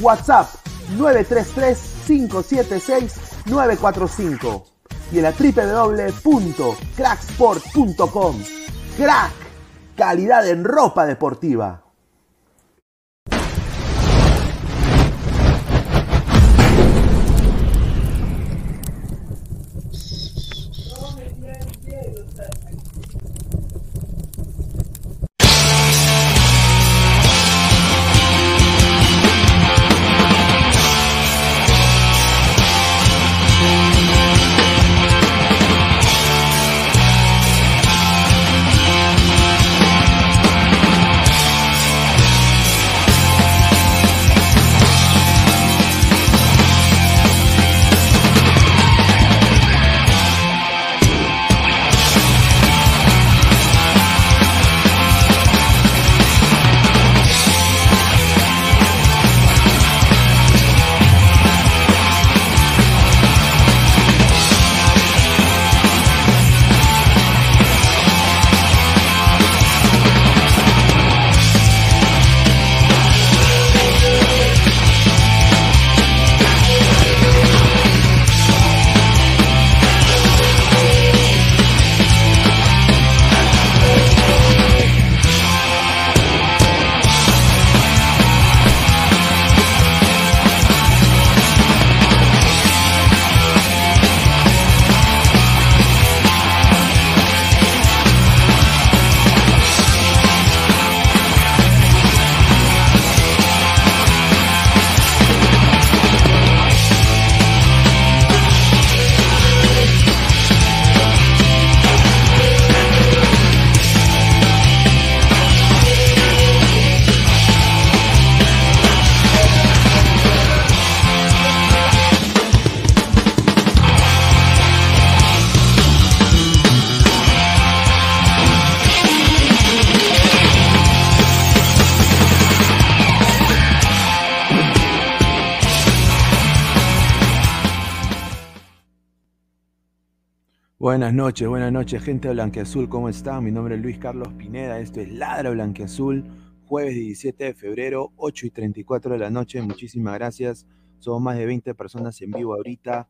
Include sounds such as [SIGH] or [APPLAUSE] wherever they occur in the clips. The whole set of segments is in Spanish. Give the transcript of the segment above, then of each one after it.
WhatsApp 933-576-945 y en la www.cracksport.com. Crack, calidad en ropa deportiva. Buenas noches, buenas noches, gente de Blanqueazul, ¿cómo están? Mi nombre es Luis Carlos Pineda, esto es Ladra Blanqueazul, jueves 17 de febrero, 8 y 34 de la noche. Muchísimas gracias. Somos más de 20 personas en vivo ahorita,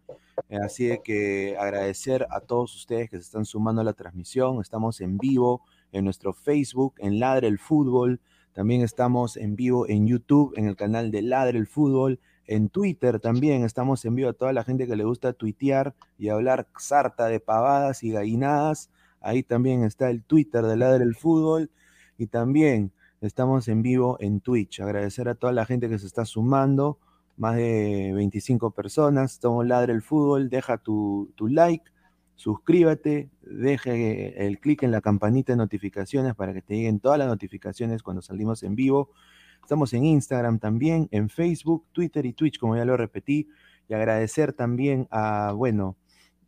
eh, así que agradecer a todos ustedes que se están sumando a la transmisión. Estamos en vivo en nuestro Facebook, en Ladre el Fútbol. También estamos en vivo en YouTube, en el canal de Ladre el Fútbol en Twitter también estamos en vivo a toda la gente que le gusta tuitear y hablar sarta de pavadas y gallinadas. Ahí también está el Twitter de Ladre el Fútbol. Y también Estamos en vivo en Twitch. Agradecer a toda la gente que se está sumando. Más de 25 personas. Tomo Ladre el Fútbol. Deja tu, tu like, suscríbete, deje el clic en la campanita de notificaciones para que te lleguen todas las notificaciones cuando salimos en vivo. Estamos en Instagram también, en Facebook, Twitter y Twitch, como ya lo repetí. Y agradecer también a, bueno,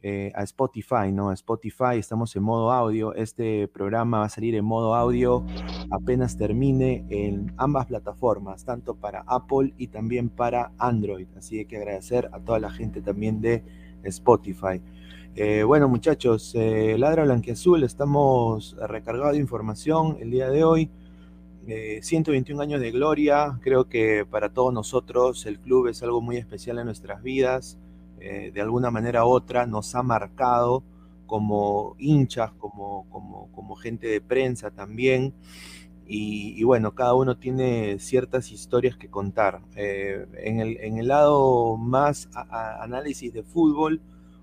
eh, a Spotify, ¿no? A Spotify, estamos en modo audio. Este programa va a salir en modo audio apenas termine en ambas plataformas, tanto para Apple y también para Android. Así que agradecer a toda la gente también de Spotify. Eh, bueno, muchachos, eh, Ladra Blanquiazul, estamos recargados de información el día de hoy. 121 años de gloria, creo que para todos nosotros el club es algo muy especial en nuestras vidas. Eh, de alguna manera u otra nos ha marcado como hinchas, como, como, gente de prensa también. Y, bueno, cada uno tiene ciertas historias que contar. Eh, en, el, lado más análisis de fútbol,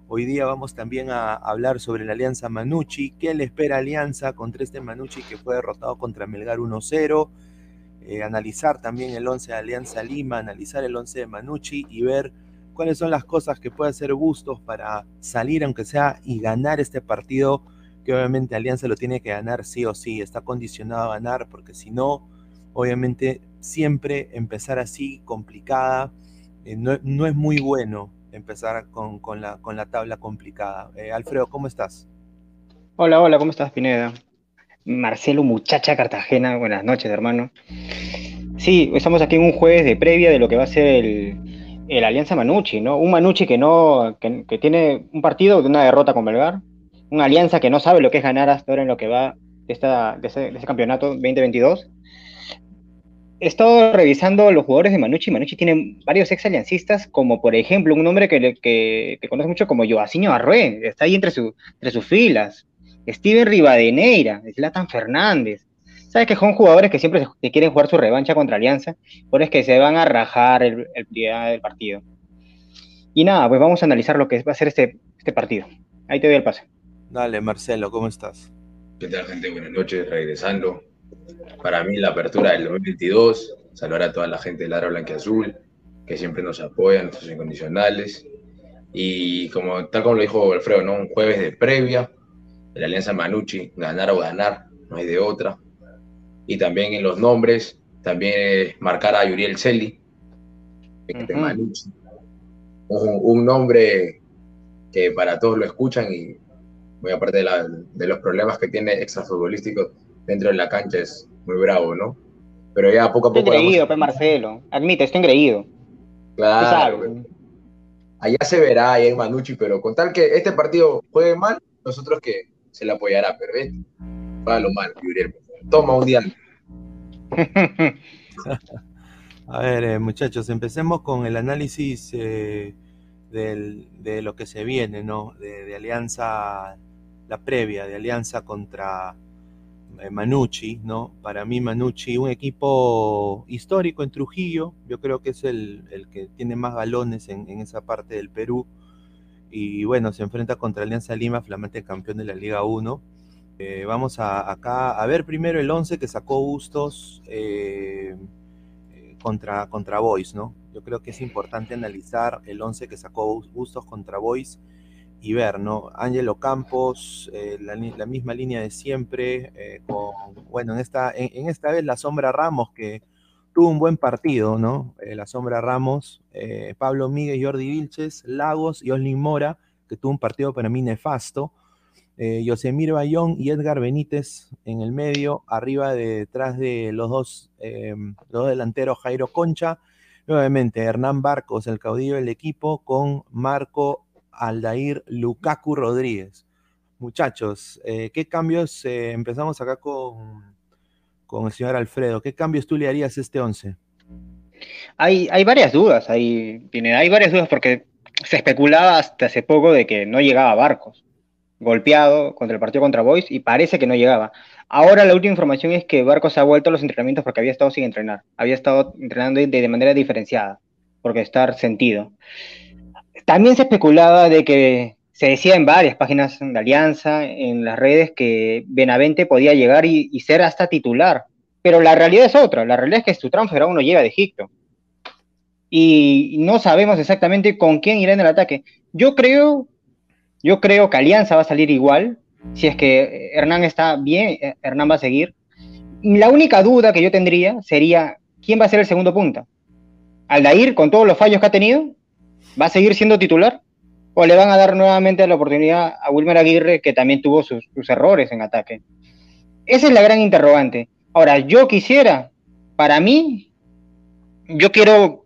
hoy día vamos también a, hablar sobre la Alianza Manucci. ¿Qué le espera Alianza contra este Manucci que fue derrotado contra Melgar 1-0? Eh, analizar también el 11 de Alianza Lima, analizar el 11 de Manucci y ver cuáles son las cosas que puede hacer Bustos para salir, aunque sea, y ganar este partido, que obviamente Alianza lo tiene que ganar sí o sí, está condicionado a ganar, porque si no, obviamente siempre empezar así, complicada, eh, no, es muy bueno empezar con, la, con la tabla complicada. Eh, Alfredo, ¿cómo estás? Hola, hola, ¿cómo estás, Pineda? Marcelo, muchacha Cartagena, buenas noches, hermano. Sí, estamos aquí en un jueves de previa de lo que va a ser el, el Alianza Manucci, ¿no? Un Manucci que no, que, tiene un partido de una derrota con Belgar, una alianza que no sabe lo que es ganar hasta ahora en lo que va de, esta, de, ese, campeonato 2022. He estado revisando los jugadores de Manucci. Manucci tiene varios ex aliancistas, como por ejemplo un hombre que, que, que conoce mucho como Joacinho Arrué, está ahí entre, su, entre sus filas. Steven Rivadeneira, Zlatan Fernández, Sabes que son jugadores que siempre se, quieren jugar su revancha contra Alianza, por es que se van a rajar el, el día del partido. Y nada, pues vamos a analizar lo que va a ser este, este partido. Ahí te doy el pase. Dale, Marcelo, ¿cómo estás? ¿Qué tal, gente? Buenas noches, regresando. Para mí, la apertura del 2022, saludar a toda la gente de Lara Azul, que siempre nos apoya, nuestros incondicionales. Y como tal como lo dijo Alfredo, ¿no? un jueves de previa de la Alianza Manucci, ganar o ganar, no hay de otra y también en los nombres, también marcar a Yuriel Celi, un, nombre que para todos lo escuchan y muy aparte de, los problemas que tiene extrafutbolísticos dentro de la cancha es muy bravo, ¿no? Pero ya poco a poco... Estoy engreído, Marcelo, admite, estoy engreído. Claro. Allá se verá, ahí en Manucci, pero con tal que este partido juegue mal, nosotros que se le apoyará, pero este, va lo mal, Yuriel, toma un día. [LAUGHS] A ver, eh, muchachos, empecemos con el análisis eh, de lo que se viene, ¿no? De, alianza, la previa, de alianza contra Manucci, ¿no? Para mí Manucci, un equipo histórico en Trujillo, yo creo que es el, que tiene más galones en, esa parte del Perú. Y bueno, se enfrenta contra Alianza Lima, flamante campeón de la Liga 1 eh, vamos a, acá a ver primero el 11 que sacó Bustos eh, eh, contra, contra Boys, ¿no? Yo creo que es importante analizar el 11 que sacó Bustos contra Boys y ver, ¿no? Ángelo Campos, la, misma línea de siempre, con, bueno, en esta, en, esta vez la Sombra Ramos, que tuvo un buen partido, ¿no? la Sombra Ramos, Pablo Miguel, Jordi Vilches, Lagos y Oslin Mora, que tuvo un partido para mí nefasto eh, Yosemir Bayón y Edgar Benítez en el medio, arriba detrás de los dos, eh, dos delanteros Jairo Concha, nuevamente Hernán Barcos, el caudillo del equipo, con Marco Aldair Lukaku Rodríguez. Muchachos, eh, ¿qué cambios eh, empezamos acá con, con el señor Alfredo? ¿Qué cambios tú le harías este 11? Hay, hay varias dudas, hay, hay varias dudas porque se especulaba hasta hace poco de que no llegaba Barcos golpeado contra el partido contra Boys y parece que no llegaba. Ahora la última información es que Barcos ha vuelto a los entrenamientos porque había estado sin entrenar. Había estado entrenando de, manera diferenciada, porque estar sentido. También se especulaba de que se decía en varias páginas de Alianza, en las redes, que Benavente podía llegar y, ser hasta titular pero la realidad es otra. La realidad es que su transfer aún no llega de Egipto. Y no sabemos exactamente con quién irá en el ataque. Yo creo, yo creo que Alianza va a salir igual. Si es que Hernán está bien, eh, Hernán va a seguir. La única duda que yo tendría sería quién va a ser el segundo punta. Aldair, con todos los fallos que ha tenido, ¿va a seguir siendo titular? ¿O le van a dar nuevamente la oportunidad a Wilmer Aguirre, que también tuvo sus, errores en ataque? Esa es la gran interrogante. Ahora, yo quisiera, para mí, yo quiero,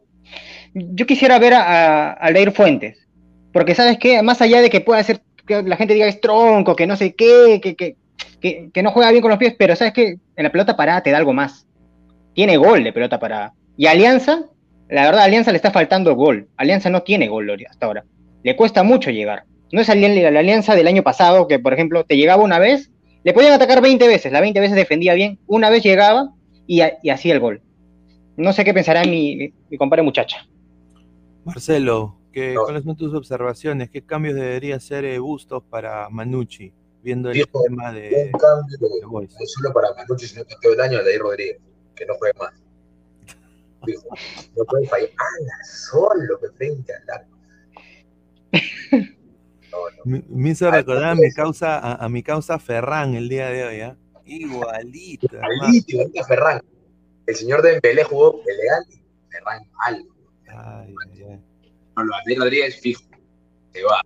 yo quisiera ver a, Aldair Fuentes, porque sabes qué, más allá de que pueda ser que la gente diga es tronco, que no sé qué, que, que, que, no juega bien con los pies, pero sabes que en la pelota parada te da algo más. Tiene gol de pelota parada. Y Alianza la verdad, Alianza le está faltando gol. Alianza no tiene gol hasta ahora. Le cuesta mucho llegar. No es la Alianza del año pasado que, por ejemplo, te llegaba una vez, le podían atacar 20 veces, la 20 veces defendía bien, una vez llegaba y, hacía el gol. No sé qué pensará mi, mi compadre muchacha. Marcelo, ¿qué, ¿cuáles son tus observaciones? ¿Qué cambios debería hacer eh, Bustos para Manucci? Viendo el tema de. Un cambio no solo para Manucci, sino que todo el año de Rodríguez, que no juegue más no puede fallar. ¡Hala! Solo que frente al arco. Me, hizo recordar a mi causa, a, mi causa Ferran el día de hoy, ¿eh? Igualito. Igualito, igualito a Ferran. El señor de Dembélé jugó elegante, Ferran mal. Ay, ay, No, lo de Rodríguez fijo, se va.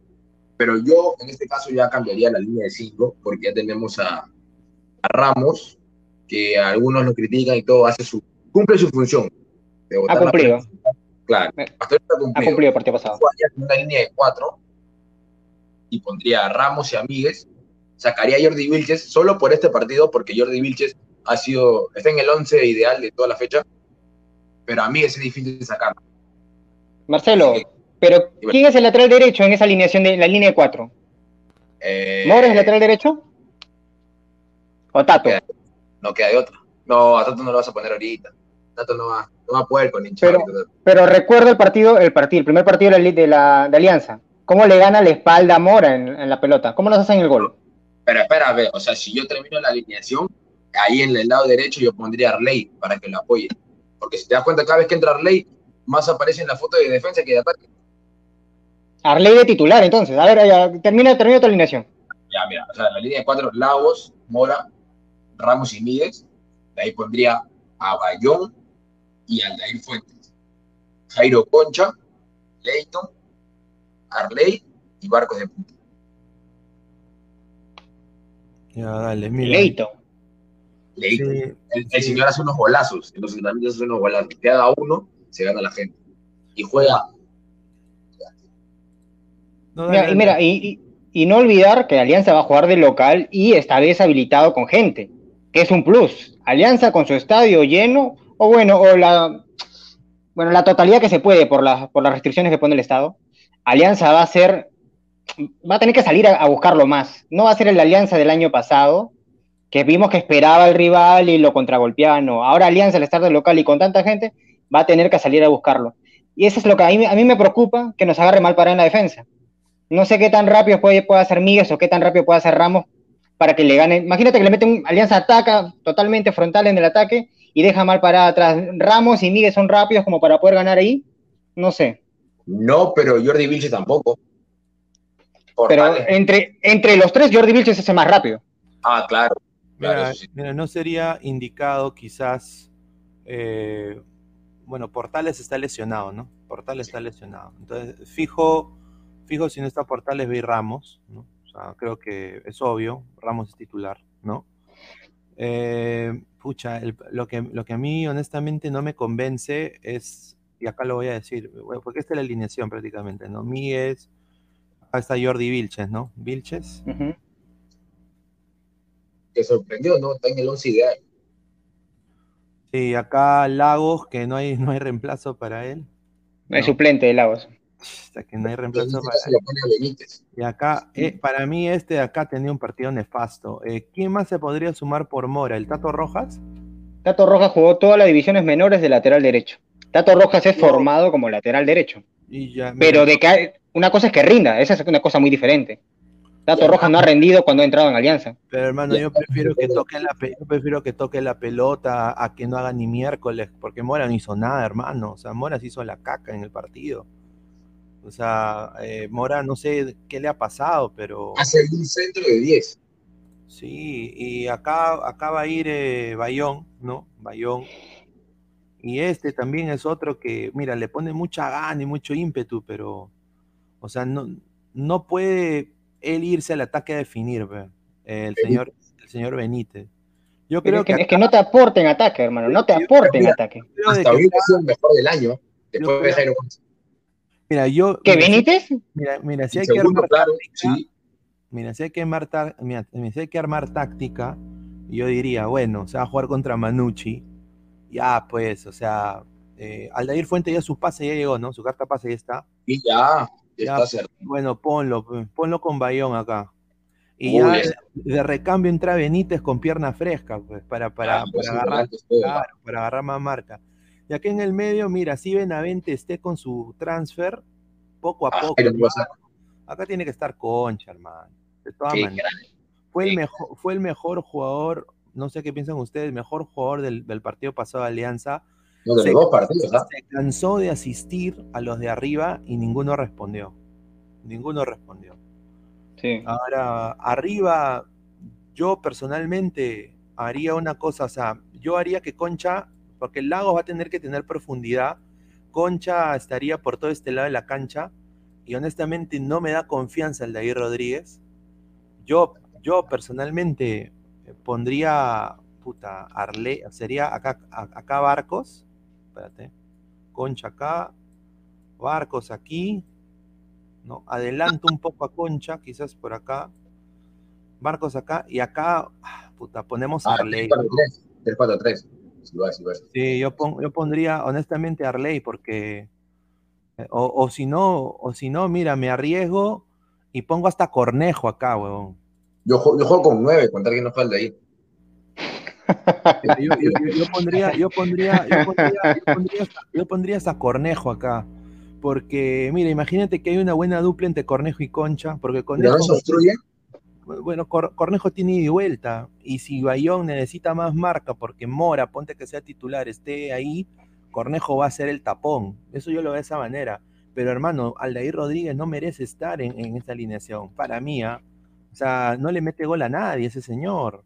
Pero yo en este caso ya cambiaría la línea de 5 porque ya tenemos a, a, Ramos, que algunos lo critican y todo, hace su, cumple su función ha cumplido. Claro, hasta ha cumplido. Ha cumplido el partido pasado. Una línea de cuatro y pondría a Ramos y a Míguez. Sacaría a Jordi Vilches solo por este partido, porque Jordi Vilches ha sido, está en el 11 ideal de toda la fecha, pero a Míguez es difícil de sacar. Marcelo, pero ¿quién es el lateral derecho en esa alineación de la línea de cuatro? Eh, ¿Mora es el lateral derecho? ¿O Tato? No queda, de otra. No, a Tato no lo vas a poner ahorita. Tato no va no va a poder con Pero, pero recuerdo el partido, el partido, el primer partido de la, de Alianza. ¿Cómo le gana la espalda a Mora en, la pelota? ¿Cómo nos hacen el gol? Pero espera, ve, o sea, si yo termino la alineación, ahí en el lado derecho yo pondría a Arley para que lo apoye. Porque si te das cuenta, cada vez que entra Arley, más aparece en la foto de defensa que de ataque. Arley de titular, entonces. A ver, ya, termina, termina tu alineación. Ya, mira, o sea, la línea de cuatro, Lagos, Mora, Ramos y Míguez. De ahí pondría a Bayón, y Aldair Fuentes. Jairo Concha, Leighton, Arley y Barcos de Punta. Ya, dale, mira. Leighton. Leighton. el, señor hace unos golazos, en los entrenamientos hace unos golazos. Que haga uno, se gana la gente. Y juega. mira, y, mira y, y, no olvidar que Alianza va a jugar de local y esta vez habilitado con gente, que es un plus. Alianza con su estadio lleno o bueno, o la, bueno, la totalidad que se puede por, por las restricciones que pone el Estado, Alianza va a ser, va a tener que salir a, buscarlo más. No va a ser la Alianza del año pasado, que vimos que esperaba al rival y lo contragolpeaba, no. Ahora Alianza, al estar de local y con tanta gente, va a tener que salir a buscarlo. Y eso es lo que a mí, a mí me preocupa, que nos agarre mal para en la defensa. No sé qué tan rápido puede, puede hacer Miguel o qué tan rápido puede hacer Ramos para que le gane. Imagínate que le mete un Alianza ataca totalmente frontal en el ataque y deja mal para atrás. Ramos y Miguel son rápidos como para poder ganar ahí. No sé. No, pero Jordi Vilches tampoco. pero entre, entre los tres, Jordi Vilches es el más rápido. Ah, claro. mira, no sería indicado quizás. Eh, bueno, Portales está lesionado, ¿no? Portales está lesionado. Entonces, fijo, fijo si no está Portales, ve Ramos, ¿no? O sea, creo que es obvio, Ramos es titular, ¿no? Eh, pucha, lo, que, lo que a mí honestamente no me convence es, y acá lo voy a decir, porque esta es la alineación prácticamente, ¿no? Mies, acá está Jordi Vilches, ¿no? Vilches. Te sorprendió, ¿no? Está en el 11 ideal. Sí, acá Lagos, que no hay, [LAUGHS] no hay reemplazo para él. No hay suplente de Lagos. Hasta que no hay reemplazo para. Y acá, eh, para mí este de acá tenía un partido nefasto. Eh, ¿Quién más se podría sumar por Mora? ¿El Tato Rojas? Tato Rojas jugó todas las divisiones menores de lateral derecho. Tato Rojas es formado como lateral derecho. Pero de que una cosa es que rinda, esa es una cosa muy diferente. Tato Rojas no ha rendido cuando ha entrado en Alianza. Pero hermano, yo prefiero que toque la yo prefiero que toque la pelota a que no haga ni miércoles, porque Mora no hizo nada, hermano. O sea, Mora se hizo la caca en el partido. O sea, eh, Mora no sé qué le ha pasado, pero. Hace un centro de 10. Sí, y acá, acá va a ir eh, Bayón, ¿no? Bayón. Y este también es otro que, mira, le pone mucha gana y mucho ímpetu, pero, o sea, no, no puede él irse al ataque a definir, el señor, el señor Benítez. Yo creo es que, es que no te aporte en ataque, hermano, no te aporte en ataque. Hasta hoy ha sido el mejor del año, después de Jairo Mira, yo. ¿Qué, Benítez? Mira, mira, si hay que armar táctica, mira, si hay que armar, mira, si hay que armar táctica, yo diría, bueno, se va a jugar contra Manucci, ya, pues, o sea, eh, Aldair Fuente ya su pase ya llegó, ¿no? Su carta pase ya está. Y ya, ya está cerca. Bueno, ponlo, ponlo con Bayón acá. Y ya de, recambio entra Benítez con pierna fresca, pues, para, para, ah, pues agarrar, para agarrar más marca. Y aquí en el medio, mira, si Benavente esté con su transfer, poco a ah, poco. acá tiene que estar Concha, hermano. De todas maneras. Fue el, mejor, fue el mejor jugador, no sé qué piensan ustedes, el mejor jugador del, partido pasado de Alianza. No, de se, dos partidos, ¿ah? se cansó de asistir a los de arriba y ninguno respondió. Ninguno respondió. Sí. Ahora, arriba, yo personalmente haría una cosa, o sea, yo haría que Concha porque el lago va a tener que tener profundidad. Concha estaría por todo este lado de la cancha y honestamente no me da confianza el de ahí Rodríguez. Yo, yo personalmente eh, pondría, puta, Arle, sería acá, acá Barcos, espérate, Concha acá, Barcos aquí, ¿no? Adelanto un poco a Concha, quizás por acá, Barcos acá, y acá, ah, puta, ponemos a Arley. 3-4-3. Sí, yo, yo pondría honestamente Arley porque eh, o, si no, o si no, mira, me arriesgo y pongo hasta Cornejo acá, huevón. Yo, yo juego con nueve, contar que no falta ahí. Yo, pondría, yo pondría, yo pondría, yo pondría, hasta Cornejo acá. Porque, mira, imagínate que hay una buena dupla entre Cornejo y Concha, porque Cornejo. ¿No obstruye? Bueno, Cornejo tiene ida y vuelta. Y si Bayón necesita más marca porque Mora, ponte que sea titular, esté ahí, Cornejo va a ser el tapón. Eso yo lo veo de esa manera. Pero hermano, Aldair Rodríguez no merece estar en, esta alineación. Para mí, ¿ah? o sea, no le mete gol a nadie ese señor.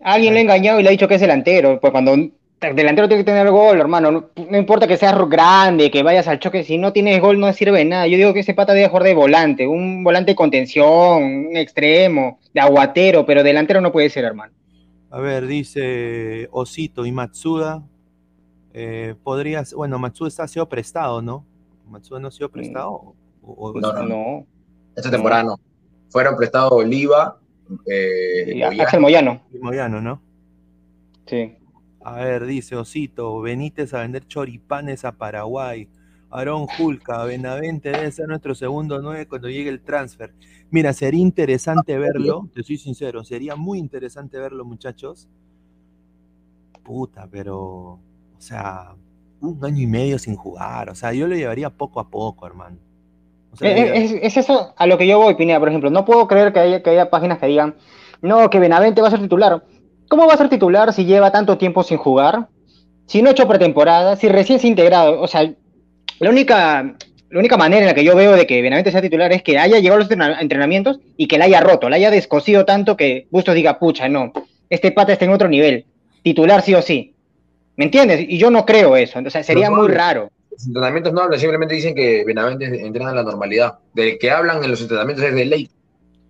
Alguien le ha engañado y le ha dicho que es delantero. Pues cuando delantero tiene que tener gol, hermano. No, importa que seas grande, que vayas al choque, si no tienes gol no sirve de nada. Yo digo que ese pata debe jugar de volante, un volante de contención, un extremo, de aguatero, pero delantero no puede ser, hermano. A ver, dice Osito y Matsuda. Eh, podrías, bueno, Matsuda está, ha sido prestado, ¿no? Matsuda no ha sido prestado. no, no, no. Esta temporada no. Fueron prestados Oliva, eh, Axel Moyano. Moyano, ¿no? Sí. A ver, dice Osito, Benítez a vender choripanes a Paraguay. Aarón Julca, Benavente debe ser nuestro segundo nueve cuando llegue el transfer. Mira, sería interesante verlo, te soy sincero, sería muy interesante verlo, muchachos. Puta, pero, o sea, un año y medio sin jugar, o sea, yo lo llevaría poco a poco, hermano. Eh, eh, es, eso a lo que yo voy, Pineda, por ejemplo. No puedo creer que haya, que haya páginas que digan, no, que Benavente va a ser titular. ¿Cómo va a ser titular si lleva tanto tiempo sin jugar? Si no ha hecho pretemporada, si recién se ha integrado. O sea, la única, la única manera en la que yo veo de que Benavente sea titular es que haya llegado a los entrenamientos y que la haya roto, la haya descosido tanto que Bustos diga, pucha, no, este pata está en otro nivel. Titular sí o sí. ¿Me entiendes? Y yo no creo eso. O sea, sería muy raro. Los entrenamientos no hablan, simplemente dicen que Benavente entrena en la normalidad. Del que hablan en los entrenamientos es de ley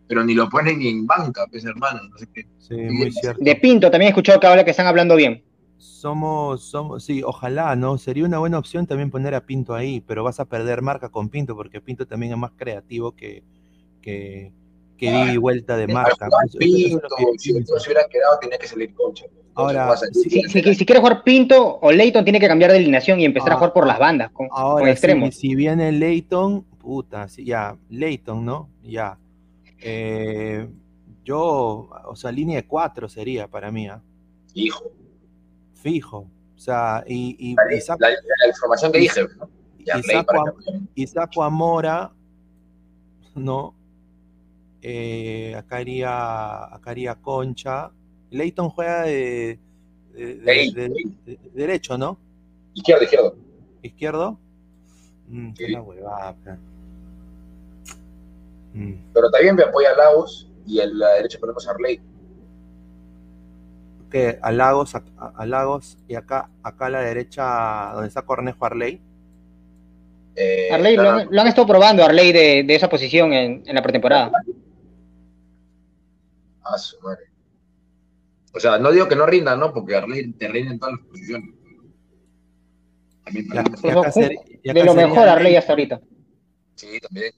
pero ni lo ponen ni en banca, pues hermano. No sé qué. Sí, muy cierto. De Pinto también he escuchado que habla que están hablando bien. Somos, somos, sí, ojalá, ¿no? Sería una buena opción también poner a Pinto ahí, pero vas a perder marca con Pinto, porque Pinto también es más creativo que, que, que ah, y vuelta de marca. Pinto, si se hubiera quedado, tenía que salir concha. Ahora, si, si, quiere jugar Pinto o Leighton, tiene que cambiar de alineación y empezar a jugar por las bandas, con, ahora, extremos. Si, viene Leighton, puta, ya, Leighton, ¿no? Ya eh, yo, o sea, línea de cuatro sería para mí. ¿ah? Fijo. Fijo. O sea, y, la, información que dije. Y, saco a, Mora. ¿no? Eh, acá, iría, acá iría Concha. Leighton juega de, de- de- Ahí, de- ahí. de- de derecho, ¿no? Izquierdo, izquierdo. ¿Izquierdo? Mm, qué Sí. la huevada, pe. Mm. Pero también me apoya a Lagos y a la derecha ponemos a Arley. que a Lagos, a, a Lagos y acá, acá a la derecha donde está Cornejo Arley. Eh, Arley, lo, han- lo han estado probando, Arley, de, de esa posición en, en la pretemporada. a su madre. O sea, no digo que no rinda, ¿no? Porque Arley te rinda en todas las posiciones. También para y acá sería- y De lo mejor Arley hasta ahorita. Sí, también.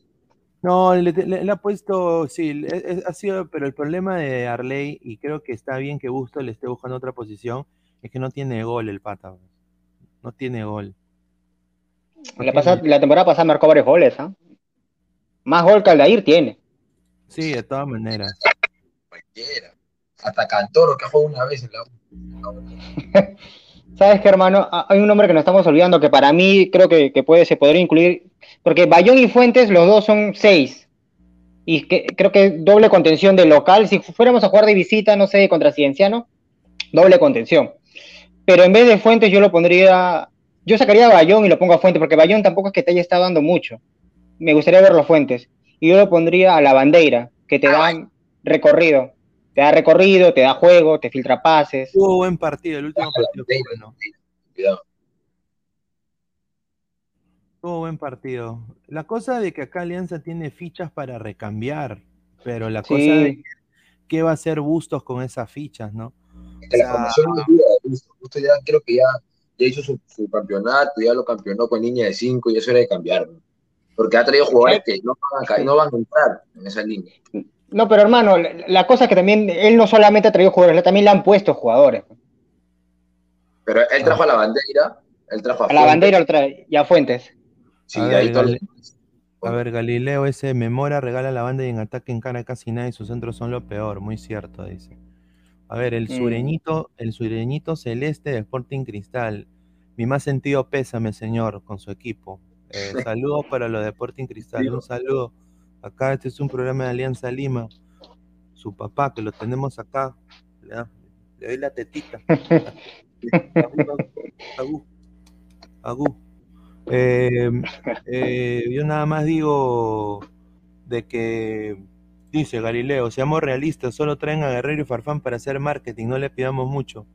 No, le, le- le ha puesto, sí, le- es- ha sido, pero el problema de Arley, y creo que está bien que Busto le esté buscando otra posición, es que no tiene gol el pata. pues. No tiene gol. No La, tiene- pasada- la temporada pasada marcó varios goles, ¿ah? Más gol que Aldair tiene. Sí, de todas maneras. Cualquiera. Hasta Cantoro, que ha jugado una vez en la U. [LAUGHS] ¿Sabes qué, hermano? Ah, Hay un nombre que nos estamos olvidando que para mí creo que, que puede, se podría incluir, porque Bayón y Fuentes, los dos son seis. Y que, creo que doble contención de local. Si fuéramos a jugar de visita, no sé, contra Cienciano, doble contención. Pero en vez de Fuentes, yo lo pondría. Yo sacaría a Bayón y lo pongo a Fuentes, porque Bayón tampoco es que te haya estado dando mucho. Me gustaría ver los Fuentes. Y yo lo pondría a la bandera, que te da recorrido. Te da recorrido, te da juego, te filtra pases. Tuvo buen partido, el último partido fue bueno. Cuidado. Tuvo buen partido. La cosa de que acá Alianza tiene fichas para recambiar, pero la Sí. cosa de qué va a hacer Bustos con esas fichas, ¿no? Que la O sea, formación no es duda de Justo. Justo ya creo que ya, ya hizo su, su campeonato, ya lo campeonó con línea de 5 y eso era de cambiar. ¿no? Porque ha traído jugadores que no van, a, no van a entrar en esa línea. No, pero hermano, la, la cosa es que también él no solamente ha traído jugadores, también le han puesto jugadores. Pero él trajo a la bandera, él trajo a, A la bandera lo trae, y a Fuentes. Sí, A de ver, ahí A ver, Galileo ese Memora regala la banda y en ataque en cara casi nada y sus centros son lo peor, muy cierto, dice. A ver, el Mm. sureñito, el sureñito celeste de Sporting Cristal. Mi más sentido pésame, señor, con su equipo. Eh, [LAUGHS] saludos para los de Sporting Cristal, un saludo. Acá este es un programa de Alianza Lima. Su papá, que lo tenemos acá. Le, doy la tetita. [LAUGHS] Agú, agú, agú. Eh, eh, yo nada más digo de que, dice Galileo, seamos realistas, solo traen a Guerrero y Farfán para hacer marketing, no le pidamos mucho.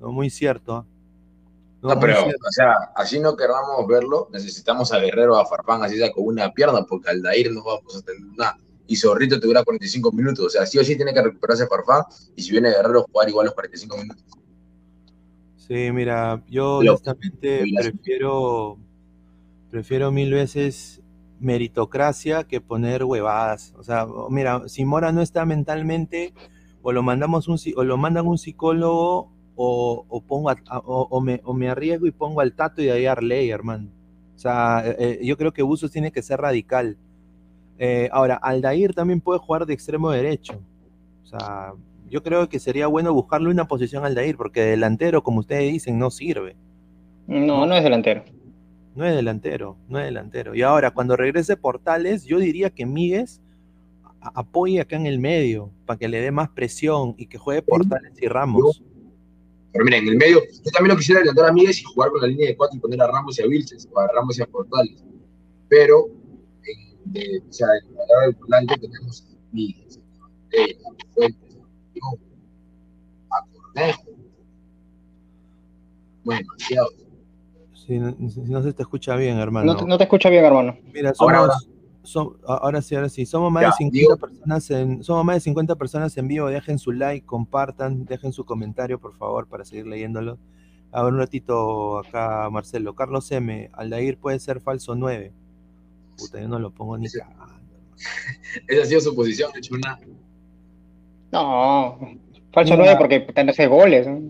No, muy cierto. ¿ah? No, pero, o sea, así no queramos verlo, necesitamos a Guerrero, a Farfán, así sea con una pierna, porque al Dair no vamos a tener nada. Y Zorrito te dura 45 minutos, o sea, sí o sí tiene que recuperarse Farfán, y si viene Guerrero, jugar igual los 45 minutos. Sí, mira, yo Lo- honestamente prefiero, prefiero mil veces meritocracia que poner huevadas. O sea, mira, si Mora no está mentalmente, o lo mandamos un o lo mandan un psicólogo, o, o pongo a- o, o me, o me arriesgo y pongo al tato y de ahí a Arley, hermano. O sea, eh, eh, yo creo que Buzos tiene que ser radical. Eh, ahora, Aldair también puede jugar de extremo derecho. O sea, yo creo que sería bueno buscarle una posición a Aldair, porque delantero, como ustedes dicen, no sirve. No, no es delantero. No es delantero, no es delantero. Y ahora, cuando regrese Portales, yo diría que Míguez apoye acá en el medio, para que le dé más presión y que juegue Portales y Ramos. Pero mira, en el medio, yo también lo quisiera adelantar a Míguez y jugar con la línea de 4 y poner a Ramos y a Vilches, o a Ramos y a Portales. Pero, en, de- o sea, en la lado del volante tenemos a Míguez, a Fuentes, a Dion, a Cornejo. Bueno, demasiado. Si no, si no se te escucha bien, hermano. No, te- no te escucho bien, hermano. Mira, somos, Ahora, ahora sí, ahora sí. Somos más Ya, de 50 digo- personas en, somos más de 50 personas en vivo. Dejen su like, compartan, dejen su comentario, por favor, para seguir leyéndolo. A ver un ratito acá, Marcelo. Carlos M. Aldair puede ser falso 9. Puta, yo no lo pongo ni cagando. [LAUGHS] Esa ha sido su posición, hecho una. No, falso Mira. 9 porque te no hace goles. ¿no?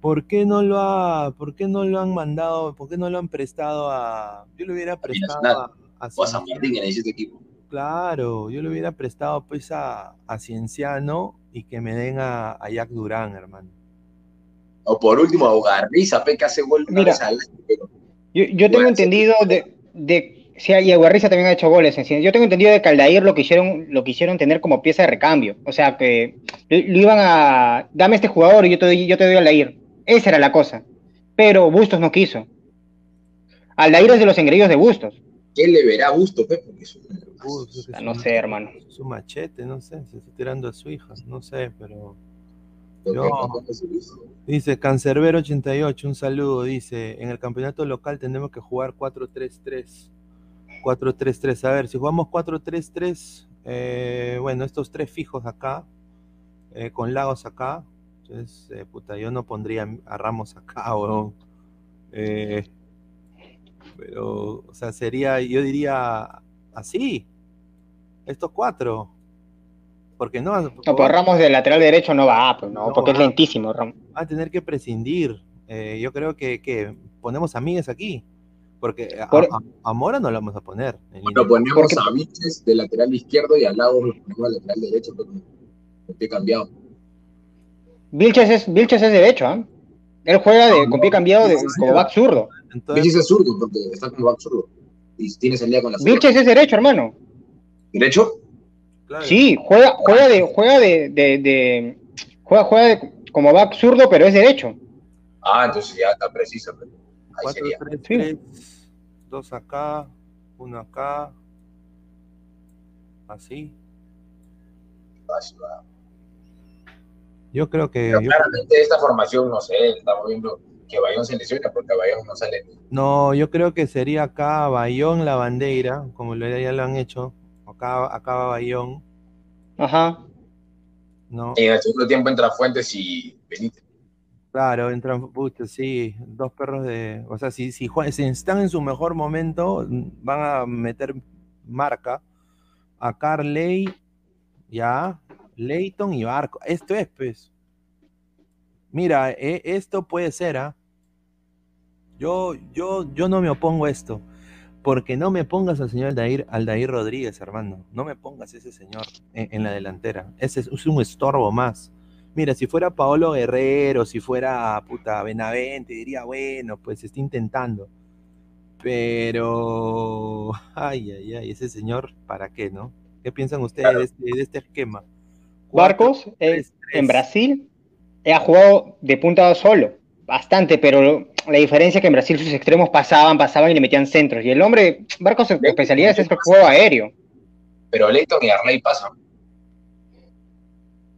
¿Por qué no lo ha, por qué no lo han mandado, por qué no lo han prestado a, yo le hubiera prestado a, O a San Cienciano. Martín en ese equipo. Claro, yo le hubiera prestado pues a, a Cienciano y que me den a, a Jack Durán, hermano. O por último, a Ugarriza, que hace gol Mira. al Yo, yo tengo Bueno, entendido de, de Sí, y Aguerriza también ha hecho goles. Yo tengo entendido de que Aldair lo quisieron, lo quisieron tener como pieza de recambio. O sea, que lo, iban a. Dame este jugador y yo te doy, yo te doy Aldair. Esa era la cosa. Pero Bustos no quiso. Aldair es de los engreídos de Bustos. ¿Qué le verá a Bustos, Pepe? no sé, hermano. Su machete, no sé. Se está tirando a su hija. No sé, pero. dice Cancerbero 88, un saludo. Dice: En el campeonato local tenemos que jugar 4-3-3. 4-3-3. A ver, si jugamos 4-3-3, eh, bueno, estos tres fijos acá, eh, con Lagos acá, entonces, eh, puta, yo no pondría a Ramos acá, [LAUGHS] o pero, o sea, sería, yo diría así, estos cuatro. Porque no. No, pues Ramos de lateral derecho no va, pues no, porque es lentísimo, Ramos. Va a tener que prescindir. yo creo que, que ponemos a Míguez aquí. Porque a, Mora no lo vamos a poner. Bueno, ponemos a Vilches de lateral izquierdo y al lado lo ponemos al lateral derecho, pero pie cambiado. Vilches es, Vilches es derecho, ¿eh? Él juega de, con pie cambiado de, como back zurdo. Vilches es zurdo porque está como back zurdo. Y tiene salida con la zurda. Vilches es derecho, hermano. ¿Derecho? Sí, juega, juega de, juega de, de, de juega, juega como back zurdo, pero es derecho. Ah, entonces ya está preciso. Pero... 4, 3, 3, dos acá, uno acá, así. Yo creo que. Pero claramente esta formación, no sé, estamos viendo que Bayón se lesiona porque Bayón no sale. No, yo creo que sería acá Bayón la bandera, como ya lo han hecho. Acá, acá va Bayón. Ajá. No. Y en el segundo tiempo entra Fuentes y Benítez. Claro, entran, sí, dos perros de. O sea, si, si, si, están en su mejor momento, van a meter marca a Carley, ya, Leighton y Barco. Esto es, pues. Mira, e, esto puede ser, ¿ah? Yo, yo, yo no me opongo a esto. Porque no me pongas al señor Aldair, Aldair Rodríguez, hermano. No me pongas ese señor en, en la delantera. Ese es un estorbo más. Mira, si fuera Paolo Guerrero, si fuera puta Benavente, diría, bueno, pues está intentando. Pero, ay, ay, ay, ese señor, ¿para qué, no? ¿Qué piensan ustedes de, este, este esquema? Barcos, en Brasil, ha jugado de punta solo, bastante, pero la diferencia es que en Brasil sus extremos pasaban, pasaban y le metían centros. Y el hombre, Barcos, su especialidad es el juego aéreo. Pero Leighton y Arley pasan.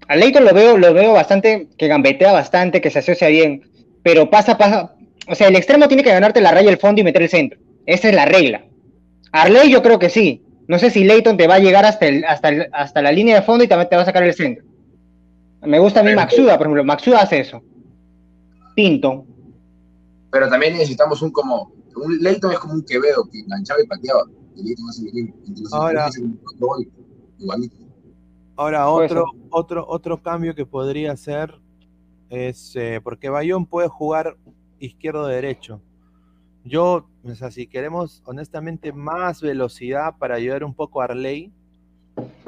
A Leighton lo veo, lo veo bastante, que gambetea bastante, que se asocia bien, pero pasa, pasa, o sea, el extremo tiene que ganarte la raya del fondo y meter el centro. Esa es la regla. Arley yo creo que sí. No sé si Leighton te va a llegar hasta, el, hasta, hasta la línea de fondo y también te va a sacar el centro. Me gusta a mí Maxuda, por ejemplo. Maxuda hace eso. Pinto. Pero también necesitamos un como. Un Leighton es como un Quevedo que enganchaba y pateaba. Ahora, Ahora, otro, otro, otro cambio que podría ser es eh, porque Bayón puede jugar izquierdo-derecho. Yo, o sea, si queremos honestamente más velocidad para ayudar un poco a Arley,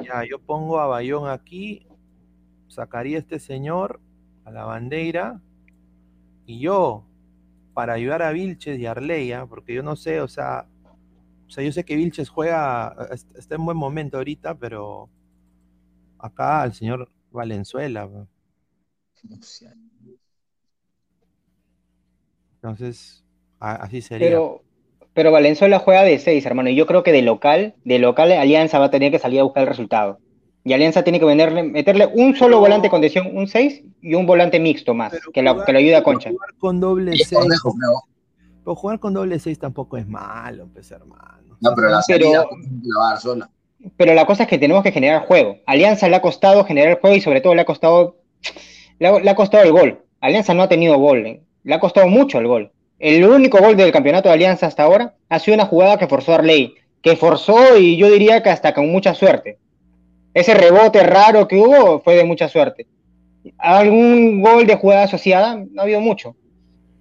ya, yo pongo a Bayón aquí, sacaría a este señor a la bandera, y yo, para ayudar a Vilches y a Arleya, porque yo no sé, o sea, o sea, yo sé que Vilches juega, está en buen momento ahorita, pero acá al señor Valenzuela. Entonces, así sería. Pero, pero Valenzuela juega de 6, hermano, y yo creo que de local, de local Alianza va a tener que salir a buscar el resultado. Y Alianza tiene que meterle un solo volante con condición, un 6 y un volante mixto más, que, lo, que ayude a Concha. Jugar con doble 6. Pero jugar con doble 6 tampoco es malo, pues, hermano. No, pero la salida la sola pero la cosa es que tenemos que generar juego. Alianza le ha costado generar juego y sobre todo le ha costado, le ha, costado el gol. Alianza no ha tenido gol, eh. le ha costado mucho el gol. El único gol del campeonato de Alianza hasta ahora ha sido una jugada que forzó Arley, que forzó y yo diría que hasta con mucha suerte. Ese rebote raro que hubo fue de mucha suerte. ¿Algún gol de jugada asociada? No ha habido mucho.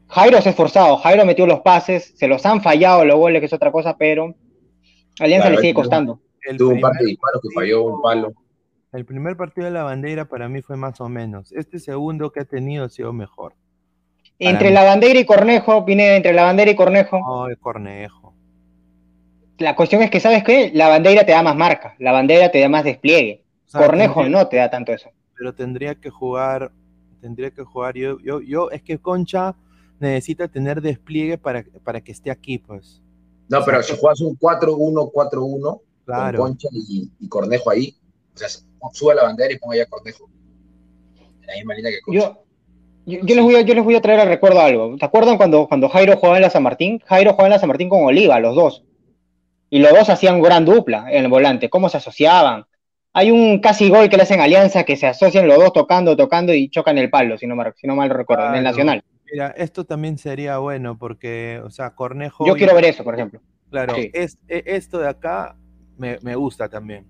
Jairo se ha esforzado, Jairo metió los pases, se los han fallado los goles, que es otra cosa, pero Alianza le sigue costando el Tuvo un par de disparos que falló un palo. El primer partido de la bandera para mí fue más o menos. Este segundo que ha tenido ha sido mejor. Entre la bandera y Cornejo, Pineda, entre la bandera y Cornejo. No, Cornejo. La cuestión es que, ¿sabes qué? La bandera te da más marca, la bandera te da más despliegue. Cornejo no te da tanto eso. Pero tendría que jugar, tendría que jugar, yo, yo, yo, es que Concha necesita tener despliegue para, para que esté aquí, pues. No, pero si juegas un 4-1-4-1 Claro. con Concha y, y Cornejo ahí, o sea, sube la bandera y ponga allá Cornejo. En la misma línea que Concha. Yo, yo, yo les voy a, yo les voy a traer al recuerdo algo. ¿Se acuerdan cuando, cuando Jairo jugaba en la San Martín? Jairo jugaba en la San Martín con Oliva, los dos. Y los dos hacían gran dupla en el volante. ¿Cómo se asociaban? Hay un casi gol que le hacen alianza que se asocian los dos tocando, tocando y chocan el palo, si no, si no mal recuerdo, en el. Nacional. Mira, esto también sería bueno porque, o sea, Cornejo. Yo quiero ver eso, por ejemplo. Claro, Sí. es, e- esto de acá me, me gusta también.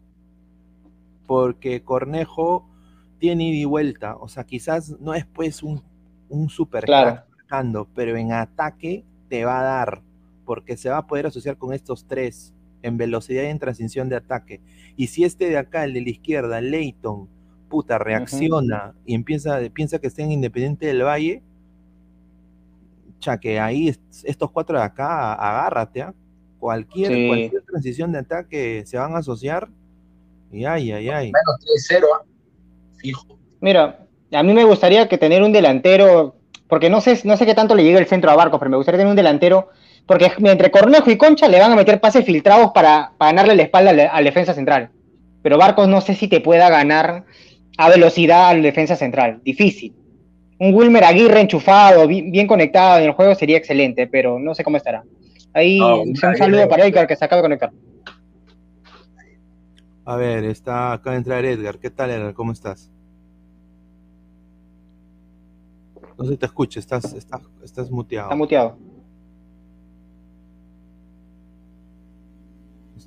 Porque Cornejo tiene ida y vuelta. O sea, quizás no es pues un, un super Claro. crack marcando, pero en ataque te va a dar. Porque se va a poder asociar con estos tres en velocidad y en transición de ataque. Y si este de acá, el de la izquierda, Leighton, puta, reacciona y empieza, piensa que está en Independiente del Valle, cha, que ahí es- estos cuatro de acá, agárrate, ¿ah? Cualquier, Sí. cualquier transición de ataque se van a asociar y ay, ay, ay. Menos 3-0, ¿ah? fijo. Mira, a mí me gustaría que tener un delantero, porque no sé, no sé qué tanto le llega el centro a Barcos, pero me gustaría tener un delantero, porque entre Cornejo y Concha le van a meter pases filtrados para, para ganarle la espalda al, al defensa central. Pero Barcos no sé si te pueda ganar a velocidad al defensa central. Difícil. Un Wilmer Aguirre enchufado, bi- bien, conectado en el juego sería excelente, pero no sé cómo estará. Ahí No, un saludo Aguirre- para Edgar que se acaba de conectar. A ver, está acá de entrar Edgar. ¿Qué tal, Edgar? ¿Cómo estás? No se te escucha, estás, estás, estás muteado. Está muteado.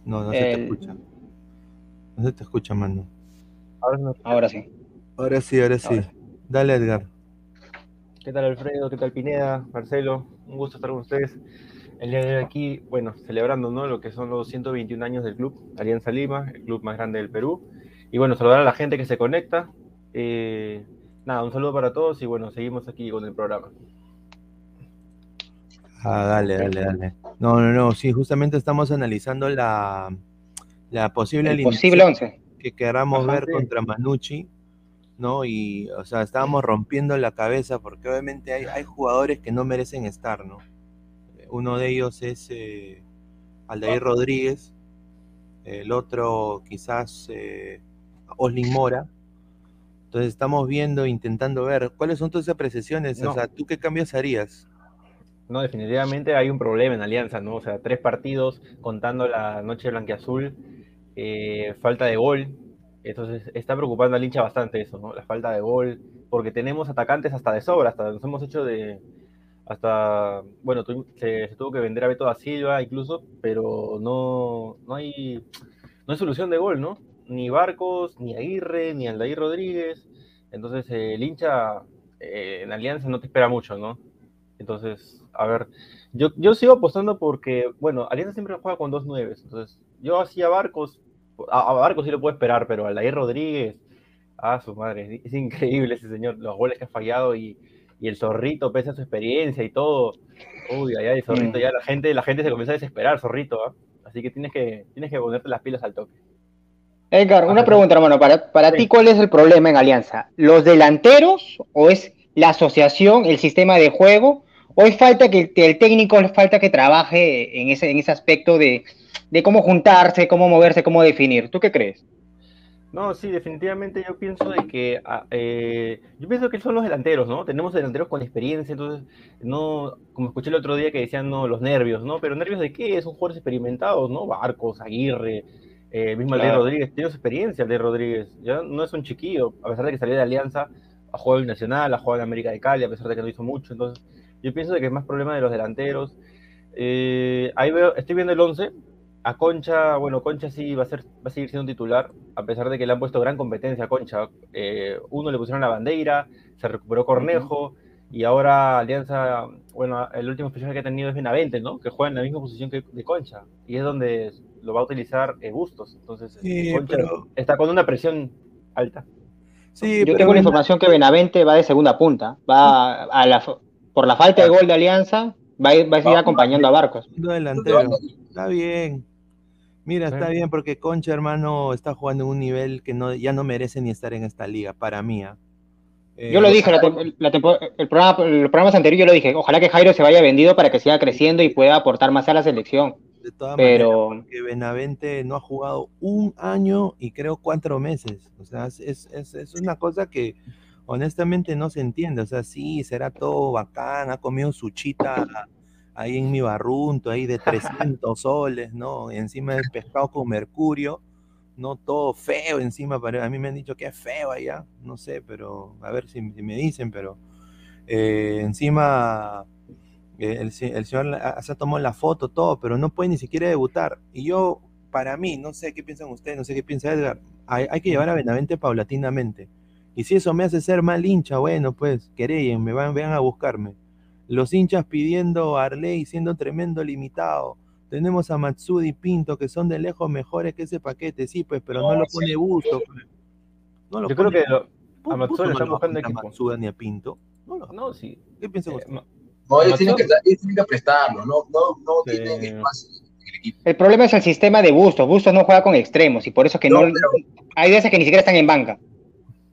No, no se te escucha. No se te escucha, mano. Ahora sí. Ahora sí, ahora sí. Ahora. Dale, Edgar. ¿Qué tal Alfredo? ¿Qué tal Pineda? Marcelo, un gusto estar con ustedes. El día de hoy aquí, bueno, celebrando ¿no? lo que son los 121 años del club, Alianza Lima, el club más grande del Perú. Y bueno, saludar a la gente que se conecta. Eh, nada, un saludo para todos y bueno, seguimos aquí con el programa. Ah, dale, dale, dale. No, no, no, sí, justamente estamos analizando la, la posible El posible alineación 11. que queramos Ajá, ver sí. contra Manucci, ¿no? Y, o sea, estábamos rompiendo la cabeza porque obviamente hay, hay jugadores que no merecen estar, ¿no? Uno de ellos es eh, Aldair Rodríguez, el otro quizás eh, Oslin Mora. Entonces estamos viendo, intentando ver cuáles son tus apreciaciones, o No. sea, ¿tú qué cambios harías? No, definitivamente hay un problema en Alianza, ¿no? O sea, tres partidos contando la noche blanquiazul, eh, falta de gol. Entonces está preocupando al hincha bastante eso, ¿no? La falta de gol, porque tenemos atacantes hasta de sobra, hasta nos hemos hecho de. Hasta. Bueno, tu- se, se tuvo que vender a Beto da Silva incluso, pero no, no hay. No hay solución de gol, ¿no? Ni Barcos, ni Aguirre, ni Aldair Rodríguez. Entonces eh, el hincha eh, en Alianza no te espera mucho, ¿no? Entonces, a ver, yo, yo sigo apostando porque, bueno, Alianza siempre juega con dos nueves. Entonces, yo hacía Barcos, a, a Barcos sí lo puedo esperar, pero a Aldair Rodríguez, a su madre, es, es increíble ese señor, los goles que ha fallado y, y el zorrito, pese a su experiencia y todo. Uy, allá el zorrito, Mm. ya la gente, la gente se comienza a desesperar, zorrito, ¿ah? Así que tienes que, tienes que ponerte las pilas al toque. Edgar, una pregunta, hermano. Para, para Sí. ti, ¿cuál es el problema en Alianza? ¿Los delanteros o es la asociación, el sistema de juego? ¿O es falta que, que el técnico falta que trabaje en ese, en ese aspecto de, de cómo juntarse, cómo moverse, cómo definir? ¿Tú qué crees? No, sí, definitivamente yo pienso de que ah, eh, yo pienso que son los delanteros, ¿no? Tenemos delanteros con experiencia, entonces no, como escuché el otro día que decían no los nervios, ¿no? Pero nervios de qué? Son jugadores experimentados, ¿no? Barcos, Aguirre, eh, mismo Claro. Rodríguez, tiene su experiencia Alder Rodríguez, ya no es un chiquillo, a pesar de que salió de Alianza, ha jugado en Nacional, ha jugado en América de Cali, a pesar de que no hizo mucho, entonces yo pienso de que es más problema de los delanteros. Eh, ahí veo, estoy viendo el 11, a Concha, bueno, Concha sí va a, ser, va a seguir siendo un titular, a pesar de que le han puesto gran competencia a Concha. Eh, uno le pusieron la bandera, se recuperó Cornejo, y ahora Alianza, bueno, el último fichaje que ha tenido es Benavente, ¿no? Que juega en la misma posición que de Concha, y es donde lo va a utilizar eh, Bustos. Entonces, Sí, Concha pero- está con una presión alta. Sí, Yo pero tengo la información que Benavente va de segunda punta. Va a la, por la falta de gol de Alianza, va a ir, va a seguir Va- acompañando a Barcos. delantero. Está bien. Mira, está bien porque Concha, hermano, está jugando en un nivel que no, ya no merece ni estar en esta liga, para mí. ¿ah? Eh, Yo lo dije, la la el programa, los programas anteriores yo lo dije, ojalá que Jairo se vaya vendido para que siga creciendo y pueda aportar más a la selección. De todas Pero- maneras, porque Benavente no ha jugado un año y creo cuatro meses. O sea, es, es- es una cosa que honestamente no se entiende. O sea, sí, será todo bacán, ha comido su chita ahí en mi barrunto, ahí de 300 soles, ¿no? Encima del pescado con mercurio, ¿no? Todo feo encima. para- A mí me han dicho que es feo allá, no sé, pero a ver si, me dicen, pero eh, encima eh, el, se- el señor la- se tomado la foto, todo, pero no puede ni siquiera debutar. Y yo, para mí, no sé qué piensan ustedes, no sé qué piensa Edgar, hay, hay que llevar a Benavente paulatinamente. Y si eso me hace ser mal hincha, bueno, pues, querellen, me van, vengan a buscarme. Los hinchas pidiendo a Arley siendo tremendo limitado. Tenemos a Matsudi y Pinto, que son de lejos mejores que ese paquete, sí, pues, pero no, No, lo pone Busto. pues. No lo Yo creo que lo- a están a buscando a. Matsuda ni a Pinto. No lo- no, sí. ¿Qué piensan Eh, No, ellos tienen, que, ellos tienen que prestarlo, no, no, no Sí. tienen espacio en el problema es el sistema de Bustos. Bustos no juega con extremos y por eso es que No, no, pero- hay veces que ni siquiera están en banca.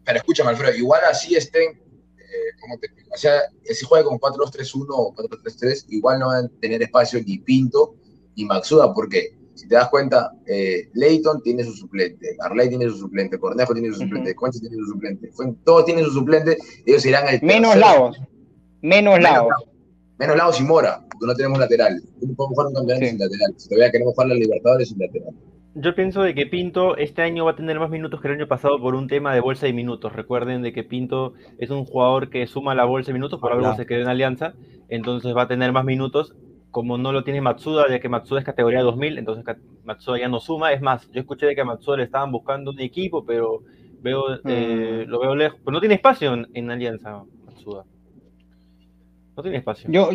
Pero escúchame, Alfredo, igual así estén, eh, ¿cómo te explico? O sea, si juega con 4-2-3-1 o 4-3-3, igual no van a tener espacio ni Pinto ni Maxuda, porque si te das cuenta, eh, Leighton tiene su suplente, Arley tiene su suplente, Cornejo tiene su suplente, Ujú. Concha tiene su suplente, todos tienen su suplente, ellos irán al Menos Lagos. Menos Lagos. Menos Lagos y Mora, porque no tenemos lateral. No podemos jugar un campeonato Sí. sin lateral. Si todavía queremos jugar la Libertadores sin lateral. Yo pienso de que Pinto este año va a tener más minutos que el año pasado por un tema de bolsa de minutos. Recuerden de que Pinto es un jugador que suma la bolsa de minutos, por algo se quedó en Alianza, entonces va a tener más minutos. Como no lo tiene Matsuda, ya que Matsuda es categoría 2000, entonces Matsuda ya no suma. Es más, yo escuché de que a Matsuda le estaban buscando un equipo, pero veo, eh, Mm. lo veo lejos. Pero no tiene espacio en, en Alianza, Matsuda. No tiene espacio. Yo,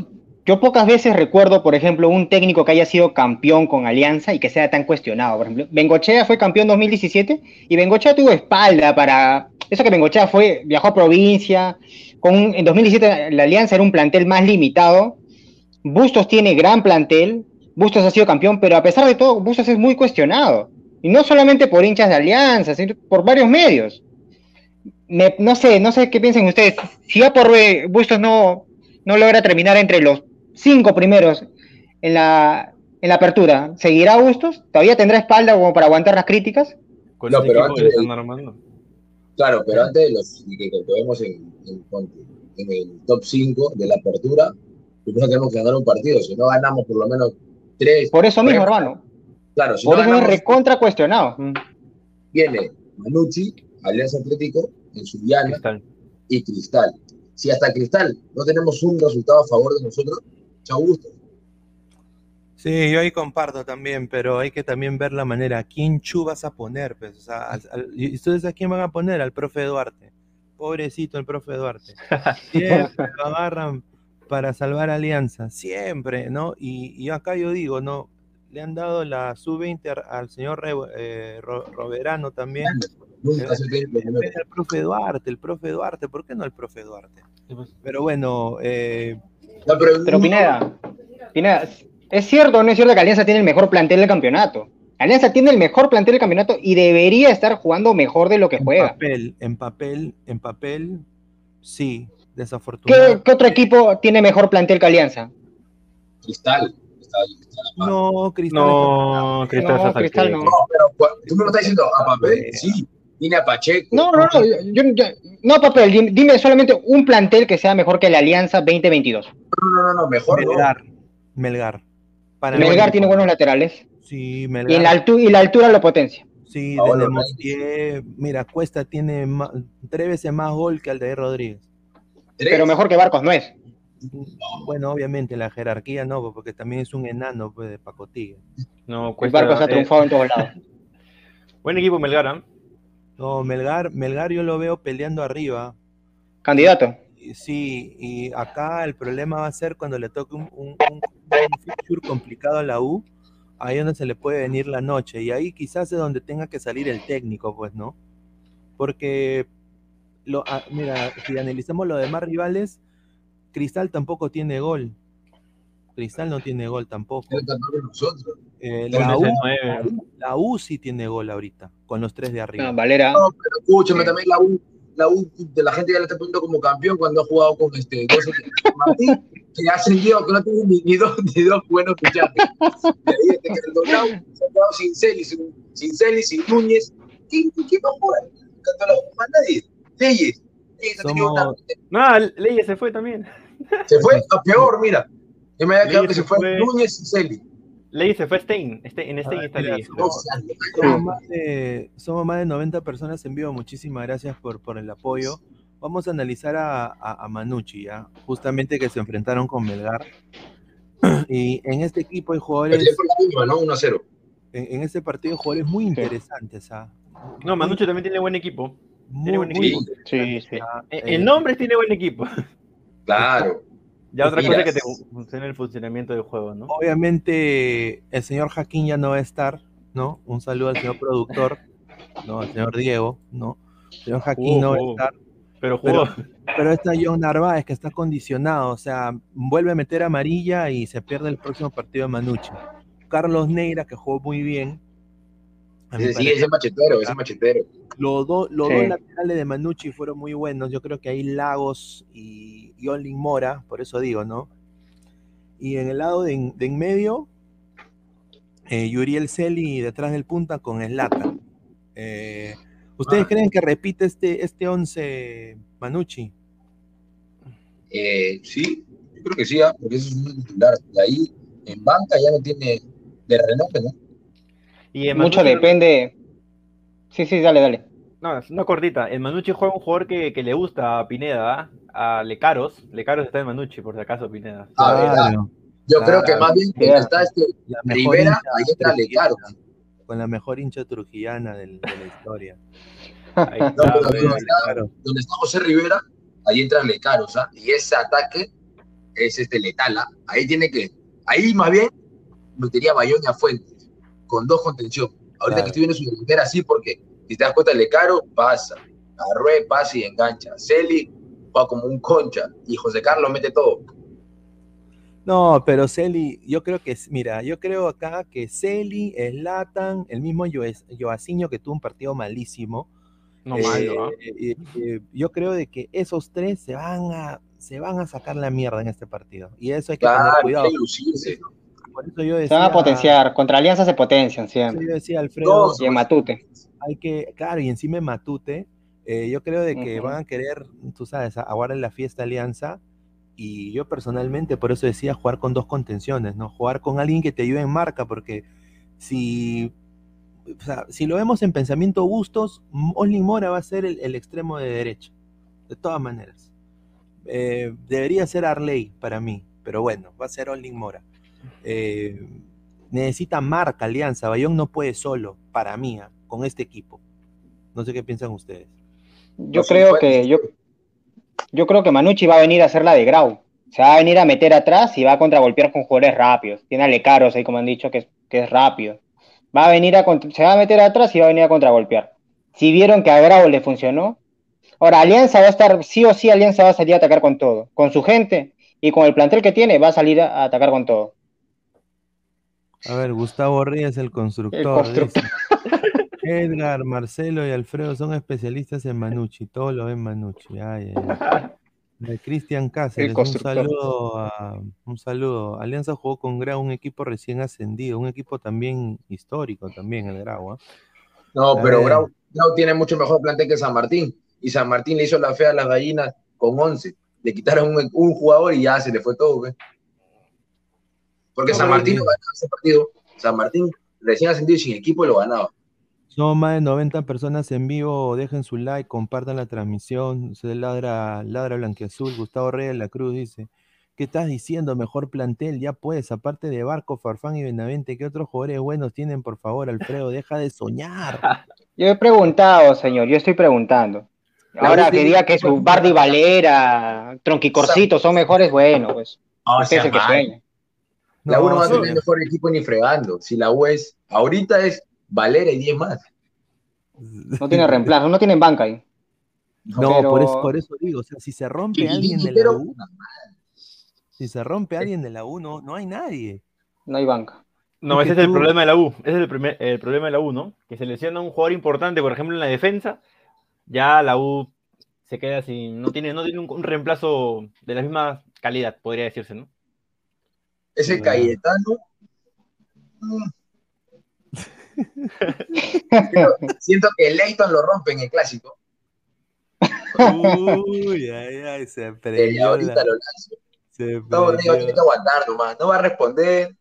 yo pocas veces recuerdo, por ejemplo, un técnico que haya sido campeón con Alianza y que sea tan cuestionado. Por ejemplo, Bengochea fue campeón 2017 y Bengochea tuvo espalda para... Eso que Bengochea fue, viajó a provincia, en 2017 la Alianza era un plantel más limitado. Bustos tiene gran plantel, Bustos ha sido campeón, pero a pesar de todo, Bustos es muy cuestionado. Y no solamente por hinchas de Alianza, sino por varios medios. Me- no sé, no sé qué piensan ustedes. Si ya por Bustos no, no logra terminar entre los cinco primeros en la, en la apertura, ¿seguirá Bustos? ¿Todavía tendrá espalda como para aguantar las críticas? Con No, pero antes de-. Claro, pero antes de los que, que vemos en, en, en el top 5 de la apertura, primero tenemos que ganar un partido. Si no ganamos por lo menos tres. Por eso mismo, tres- hermano. Claro, si Por no eso es ganamos, recontra cuestionado. viene Manucci, Alianza Atlético, en Subiana Cristal. y Cristal. Si hasta Cristal no tenemos un resultado a favor de nosotros, chao gusto. Sí, yo ahí comparto también, pero hay que también ver la manera. ¿A quién chu vas a poner? Pues? O sea, al- al- ¿y ustedes a quién van a poner? Al profe Duarte. Pobrecito el profe Duarte. [LAUGHS] Siempre lo agarran para salvar Alianza, siempre, ¿no? Y, y acá yo digo, ¿no? Le han dado la sub-20 al, al señor Re- eh, Ro- Roberano también. Nunca se del profe Duarte, el profe Duarte, ¿por qué no el profe Duarte? pues. Pero bueno, eh, No, pero, Pero Pineda, Pineda, ¿es cierto o no es cierto que Alianza tiene el mejor plantel del campeonato? Alianza tiene el mejor plantel del campeonato y debería estar jugando mejor de lo que en juega. papel, en papel, en papel, sí, ¿Qué, desafortunado. qué otro equipo tiene mejor plantel que Alianza? Cristal. Cristal, Cristal. No, Cristal. No, Cristal No, Cristal no. No, pero cu- tú me lo estás diciendo a papel, sí. Tiene a Pacheco. No, no, no, yo- yo- no, papel, dime, dime solamente un plantel que sea mejor que la Alianza 2022. No, no, no, no, mejor no. Melgar. Melgar. Para Melgar tiene buenos laterales Sí, y, en Melgar. la altu- y la altura lo potencia. Sí, Paolo desde mira, Cuesta tiene tres veces más gol que Aldair Rodríguez. Tres. Pero mejor que Barcos no es. Bueno, obviamente la jerarquía no, porque también es un enano pues, de pacotilla. No, El. Barcos ha eh, triunfado en todos lados. [LAUGHS] buen equipo Melgar, ¿ah? No, Melgar, Melgar yo lo veo peleando arriba. Candidato. Sí, y acá el problema va a ser cuando le toque un, un, fixture complicado a la U, ahí es donde se le puede venir la noche, y ahí quizás es donde tenga que salir el técnico, pues, ¿no? Porque, lo, ah, mira, si analizamos los demás rivales, Cristal tampoco tiene gol. Cristal no tiene gol tampoco. El 14 nosotros. Eh, la, U, la U sí tiene gol ahorita, con los tres de arriba. No, Valera. No, pero escúchame, también la U, la U de la gente ya la está poniendo como campeón cuando ha jugado con este 12 Martín, que ha ascendido, que no tiene ni, ni dos, ni dos buenos fichajes. De ahí que el Dorado se ha quedado sin Celis, sin, sin Celis, sin Núñez. ¿Quién, quién va a jugar? Más nadie. Leyes. Leyes tenido Somos- No, Leyes se fue también. Se fue [LAUGHS] a peor, mira. Yo me había quedado que se fue fue. Núñez y Celis. Leyes se fue Stein. Este- en Stein Ah, está Leyes. somos- más, de, somos más de 90 personas en vivo. Muchísimas gracias por, por el apoyo. Vamos a analizar a, a, a Manucci, ¿ya? justamente que se enfrentaron con Melgar. [CLEARS THROAT] Y en este equipo hay jugadores, ¿no? 1 a 0. en, en este partido hay jugadores muy interesantes. ¿ah? No, Manucci también tiene buen equipo. Muy, tiene buen equipo. interesantes, Sí, sí. ¿ah? Eh, Eh, El nombre tiene buen equipo. Claro. Ya otra cosa es que te funcione el funcionamiento del juego, ¿no? Obviamente el señor Jaquín ya no va a estar, ¿no? Un saludo al señor productor, ¿no? Al señor Diego, ¿no? El señor Jaquín no va a estar. Pero jugó. Pero está John Narváez que está condicionado, o sea, vuelve a meter amarilla y se pierde el próximo partido de Manucci. Carlos Neira, que jugó muy bien. Ese, sí, ese machetero, ese machetero. los dos, los Sí. dos laterales de Manucci fueron muy buenos. Yo creo que ahí Lagos y, y Olin Mora, por eso digo, ¿no? Y en el lado de, en- de en medio, eh, Yuriel Celi detrás del punta con Slata. ¿Ustedes Ah. creen que repite este, este 11 Manucci? Eh, sí, yo creo que sí, ah, porque eso es un titular. De ahí, en banca ya no tiene de renombre, ¿no? Y Mucho Manucci- depende. Sí, sí, dale, dale. No, es una cortita. El Manucci juega un jugador que, que le gusta a Pineda, ¿ah? a Lecaros. Lecaros está en Manucci, por si acaso, Pineda. A ver, ah, yo creo que claro. más bien está este Rivera, ahí entra Lecaro. trujillana, Con la mejor hincha trujillana del- de la historia. Ahí No, está, pero donde está, Claro. donde está José Rivera, ahí entra Lecaro, ¿ah? Y ese ataque es este letal, ¿ah? Ahí tiene que, ahí más bien metería Bayón y a Fuentes, con dos contención. Ahorita Claro. que estoy viendo su delantera así, porque si te das cuenta, Lecaro pasa, Arrué pasa y engancha, Celi va como un concha, y José Carlos mete todo. No, pero Celi, yo creo que, mira, yo creo acá que Celi, Slatan, el mismo Joaciño que tuvo un partido malísimo. No eh, malo, ¿ah? eh, eh, yo creo de que esos tres se van a, se van a sacar la mierda en este partido. Y eso hay que Claro, tener cuidado. hay que lucirse. Por eso yo Se van a potenciar. Contra Alianza se potencian siempre. yo decía, Alfredo. Y en Matute. hay que, claro, y encima en Matute, eh, yo creo de que van a querer, tú sabes, aguardar la fiesta Alianza, y yo personalmente por eso decía jugar con dos contenciones, ¿no? Jugar con alguien que te ayude en marca, porque si, o sea, si lo vemos en pensamiento Bustos, Oslin Mora va a ser el, el extremo de derecha, de todas maneras. Eh, debería ser Arley para mí, pero bueno, va a ser Oslin Mora. Eh, necesita marca Alianza, Bayón no puede solo, para mí, ah, con este equipo. No sé qué piensan ustedes. Yo No, creo sí, que yo, yo creo que Manucci va a venir a hacer la de Grau. Se va a venir a meter atrás y va a contragolpear con jugadores rápidos. Tiene a Lecaros ahí, como han dicho, que es, que es rápido. Va a venir a se va a meter atrás y va a venir a contragolpear. Si vieron que a Grau le funcionó. Ahora, Alianza va a estar, sí o sí, Alianza va a salir a atacar con todo. Con su gente y con el plantel que tiene, va a salir a, a atacar con todo. A ver, Gustavo Reyes, el constructor. El constructor. dice, [LAUGHS] Edgar, Marcelo y Alfredo son especialistas en Manucci, todo lo ven Manucci. Ay, ay, ay. De Cristian Cáceres, un saludo, a- un saludo. Alianza jugó con Grau, un equipo recién ascendido, un equipo también histórico también el Grau. ¿ah? No, A pero. Grau, Grau tiene mucho mejor plantel que San Martín. Y San Martín le hizo la fea a las gallinas con 11. Le quitaron un, un jugador y ya se le fue todo. ¿ve? Porque No, San Martín no ganaba ese partido. San Martín recién ascendido y sin equipo lo ganaba. Son más de 90 personas en vivo. Dejen su like, compartan la transmisión. Se ladra, ladra Blanquiazul. Gustavo Reyes de la Cruz dice: ¿Qué estás diciendo? Mejor plantel, ya puedes. Aparte de Barco, Farfán y Benavente, ¿qué otros jugadores buenos tienen? Por favor, Alfredo, deja de soñar. [LAUGHS] Yo he preguntado, señor, yo estoy preguntando. Ahora que diga que su Bardi Valera, Tronquicorcito son mejores, bueno, pues. No, Usted es el que sueña. La U no va a tener mejor equipo ni fregando. Si la U es, ahorita es Valera y 10 más. No tiene reemplazo, no tiene banca ahí. No, pero- por, eso, por eso digo, o sea, si se rompe alguien de la U, Si se rompe alguien de la U, no, no hay nadie. No hay banca. No, Es ese es el problema de la U. Ese es el, primer, el problema de la U, ¿no? Que se lesiona un jugador importante, por ejemplo, en la defensa. Ya la U se queda sin. No tiene, no tiene un, un reemplazo de la misma calidad, podría decirse, ¿no? Ese Ah. Cayetano. [LAUGHS] siento, que Leighton lo rompe en el clásico. Uy, ay, ay, se Y prendió. ahorita la- lo lanzo. se No, digo, tiene que aguantar nomás. No va a responder.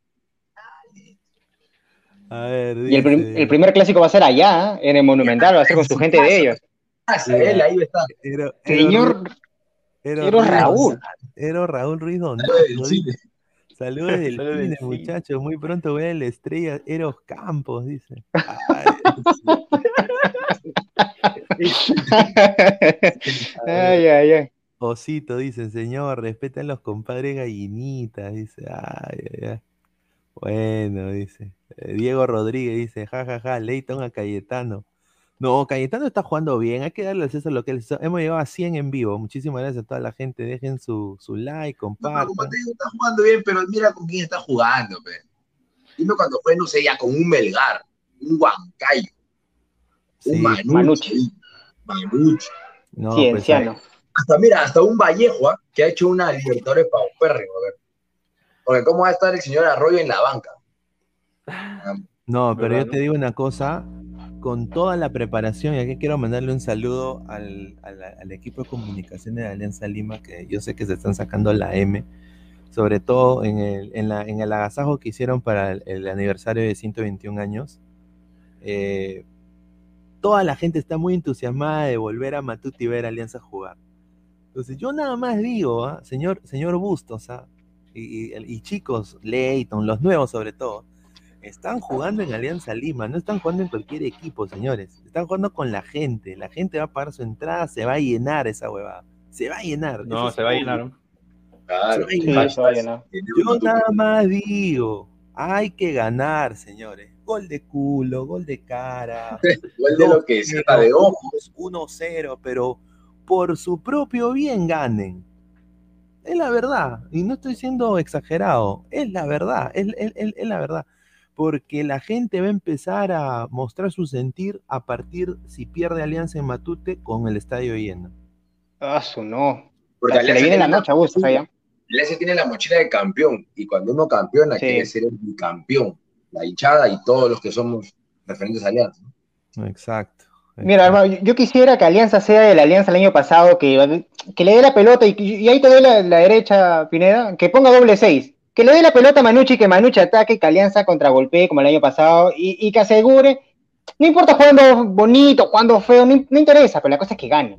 A ver, Y el, prim- dice- el primer clásico va a ser allá, ¿eh? en el Monumental, va a ser con su gente de ellos. Ah, sí, él ahí está. Señor, Ruiz Raúl. Era Raúl Ruiz dice. Chile. [LAUGHS] Saludos del cine, cine. muchachos. Muy pronto voy a la estrella Eros Campos, dice. Ay, [LAUGHS] [LAUGHS] ay, ay, ay. Osito, dice, señor, respetan los compadres gallinitas, dice. Ay, ay, ay. Bueno, dice. Eh, Diego Rodríguez dice, jajaja, ja, ja, Leighton a Cayetano. No, Cayetano está jugando bien, hay que darle al César lo que él. Hemos llegado a 100 en vivo. Muchísimas gracias a toda la gente. Dejen su, su like, No, pero compartan. como te digo, está jugando bien, pero mira con quién está jugando, pe. Dime cuando fue, no sé, ya con un Melgar, un Huancayo, Sí, un Manucci. Manucci. Manucci. no, Sí, pues. Hasta, mira, hasta un Vallejo ¿ah? que ha hecho una Libertadores paupérrimo, a ver. Porque cómo va a estar el señor Arroyo en la banca. No, pero ¿Verdad, yo te digo una cosa, con toda la preparación, y aquí quiero mandarle un saludo al, al- equipo de comunicación de Alianza Lima, que yo sé que se están sacando la M, sobre todo en el, en la- en el agasajo que hicieron para el, aniversario de 121 años. Eh, toda la gente está muy entusiasmada de volver a Matute y ver Alianza jugar. Entonces, yo nada más digo, ¿ah? señor, señor Bustos, ¿ah? y, y- y chicos, Leighton, los nuevos sobre todo, están jugando en Alianza Lima, no están jugando en cualquier equipo, señores. Están jugando con la gente. La gente va a pagar su entrada, se va a llenar esa huevada. Se va a llenar. No, eso se va a llenar. Claro. Sí, se va a llenar. Yo nada más digo, hay que ganar, señores. Gol de culo, gol de cara. [LAUGHS] Igual de lo que se de ojos. 1-0, pero por su propio bien ganen. Es la verdad, y no estoy siendo exagerado, es la verdad, es, es- es- es la verdad. Porque la gente va a empezar a mostrar su sentir a partir, si pierde Alianza en Matute, con el estadio lleno. Ah, su no. Porque Se le Alianza viene la tiene noche a allá. Alianza tiene la mochila de campeón. Y cuando uno campeona, Sí. quiere ser el bicampeón. La hinchada y todos los que somos referentes a Alianza. ¿no? Exacto. Mira, hermano, yo- yo quisiera que Alianza sea de la Alianza el año pasado, que, que le dé la pelota y, y ahí te doy la, la derecha, Pineda, que ponga doble seis. Que le dé la pelota a Manucci, que Manucci ataque, que Alianza contragolpee como el año pasado y, y que asegure. No importa jugando bonito, jugando feo, no, no interesa, pero la cosa es que gane.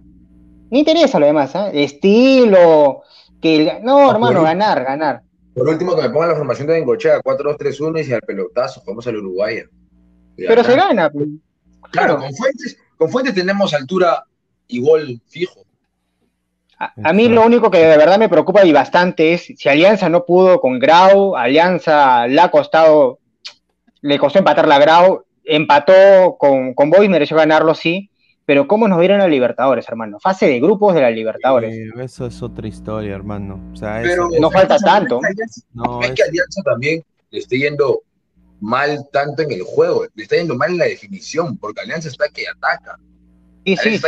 No interesa lo demás, ¿ah? Estilo, que el- no, Ah, hermano, ganar, ganar. Por último, que me pongan la formación de Bengochea 4-2-3-1 y si al pelotazo, vamos al Uruguay. Pero se gana. pues. Claro, con Fuentes, con Fuentes tenemos altura y gol fijo. A, a mí lo único que de verdad me preocupa y bastante es si Alianza no pudo con Grau, Alianza le ha costado, le costó empatar la Grau, empató con, con Boys, mereció ganarlo, sí, pero ¿cómo nos vieron a Libertadores, hermano? Fase de grupos de la Libertadores. Eh, eso es otra historia, hermano. O sea, Pero eso- no falta es tanto. No, es que Alianza también le está yendo mal tanto en el juego, le está yendo mal en la definición, porque Alianza está que ataca, Sí, sí, Alianza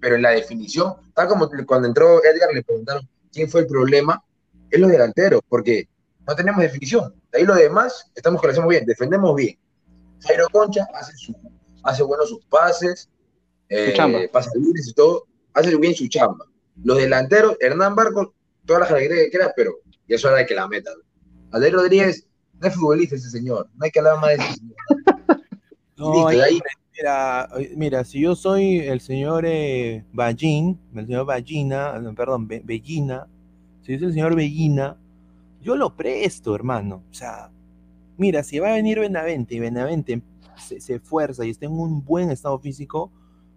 pero en la definición, tal como cuando entró Edgar le preguntaron quién fue el problema, es los delanteros, porque no tenemos definición. De ahí lo demás, estamos que lo hacemos bien, defendemos bien. Jairo Concha hace, su, hace buenos sus pases, eh, chamba. pasa libres y todo, hace bien su chamba. Los delanteros, Hernán Barcos, todas las alegrías que quieras, pero ya es hora de que la metan. Alder Rodríguez, no es futbolista ese señor, no hay que hablar más de ese señor. [LAUGHS] no, Listo, hay de ahí, Mira, oye, mira, si yo soy el señor eh, Ballín, el señor Ballina, no, perdón, Be- Bellina, si soy el señor Bellina, yo lo presto, hermano. O sea, mira, si va a venir Benavente y Benavente se, esfuerza y está en un buen estado físico,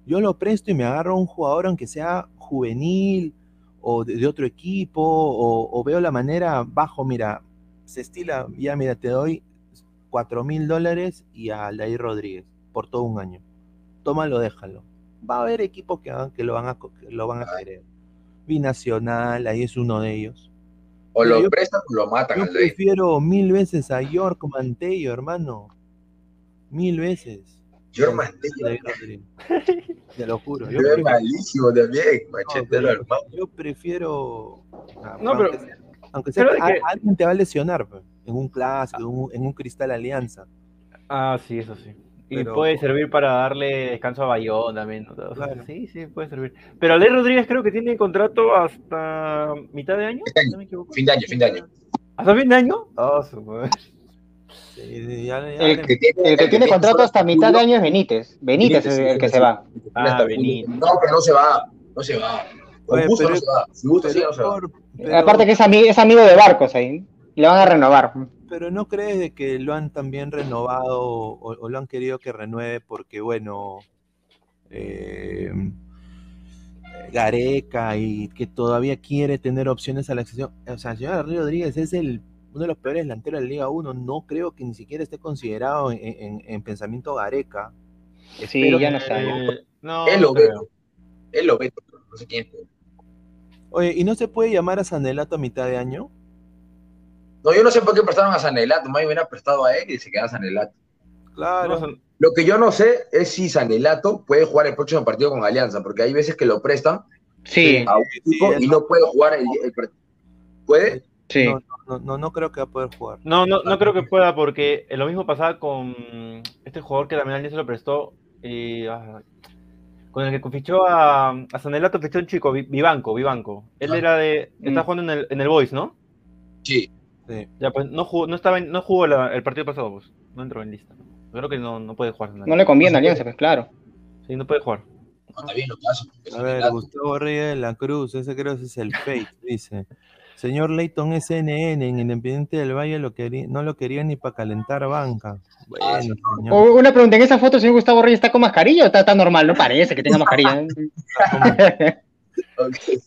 yo lo presto y me agarro a un jugador, aunque sea juvenil o de, otro equipo, o, o veo la manera bajo, mira, se estila, ya mira, te doy cuatro mil dólares y a Aldair Rodríguez por todo un año. Tómalo, déjalo. Va a haber equipos que, que lo van a, que lo van a querer. Binacional, ahí es uno de ellos. O lo prestan o lo matan Yo rey. prefiero mil veces a York Mantello, hermano. Mil veces. York Mantello. [LAUGHS] Te lo juro. Yo prefiero, malísimo también, no, machetero, pero hermano. yo prefiero- ah, No, aunque pero- sea- aunque sea pero que a- alguien te va a lesionar pues, en un clásico, en un, en un cristal alianza. Ah, sí, eso sí. Y puede servir para darle descanso a Bayón también. ¿no? O sea, Claro. Sí, sí, puede servir. Pero Aleix Rodríguez creo que tiene contrato hasta mitad de año. Este año. ¿No me equivoco? Fin de año, fin de año. ¿Hasta fin de año? Su madre. Sí, sí, ya- ya El que, el que tiene contrato hasta mitad de año es Benítez. Benítez es el que se va. Ah, Benítez. No, pero no se va. No se va. Con Oye, gusto pero- no se va. Si gusta, sí, pero no se va. por- pero- Aparte que es, ami- es amigo de Barcos ahí. Y le van a renovar. Pero no crees de que lo han también renovado o, o lo han querido que renueve porque, bueno, eh, Gareca y que todavía quiere tener opciones a la accesión. O sea, el señor Rodríguez es el, uno de los peores delanteros de la Liga 1. No creo que ni siquiera esté considerado en, en- en pensamiento Gareca. Sí, Espero ya no está. No, Él lo ve. Él lo ve. No sé quién. Oye, ¿y no se puede llamar a Sanelato a mitad de año? No, yo no sé por qué prestaron a Sanelato. Más bien hubiera prestado a él y se queda Sanelato. Claro. No, Lo que yo no sé es si Sanelato puede jugar el próximo partido con Alianza, porque hay veces que lo prestan Sí, a un equipo sí, y no puede jugar el, ¿Puede? sí. No, no, no, no creo que va a poder jugar. No, no, no creo que pueda porque lo mismo pasaba con este jugador que también alguien se lo prestó y ah, con el que fichó a, a Sanelato fichó un chico, Vi- Vivanco, Vivanco. Él Ah. era de, está Mm. jugando en el, en el Boys, ¿no? Sí. Sí. Ya pues no jugó, no estaba en- no jugó la- el partido pasado, pues. No entró en lista. Creo que no, no puede jugar. No le conviene a Alianza, pues claro. Sí, no puede jugar. No, está bien lo que hace. A ver, Gustavo Reyes de la Cruz, ese creo que es el fake, dice. Señor Leighton SNN en Independiente del Valle lo quería, no lo quería ni para calentar banca. Bueno, Ah, sí, señor. O una pregunta, ¿en esa foto el señor Gustavo Reyes está con mascarilla o está, está normal? No parece que tenga [LAUGHS] mascarilla. [LAUGHS]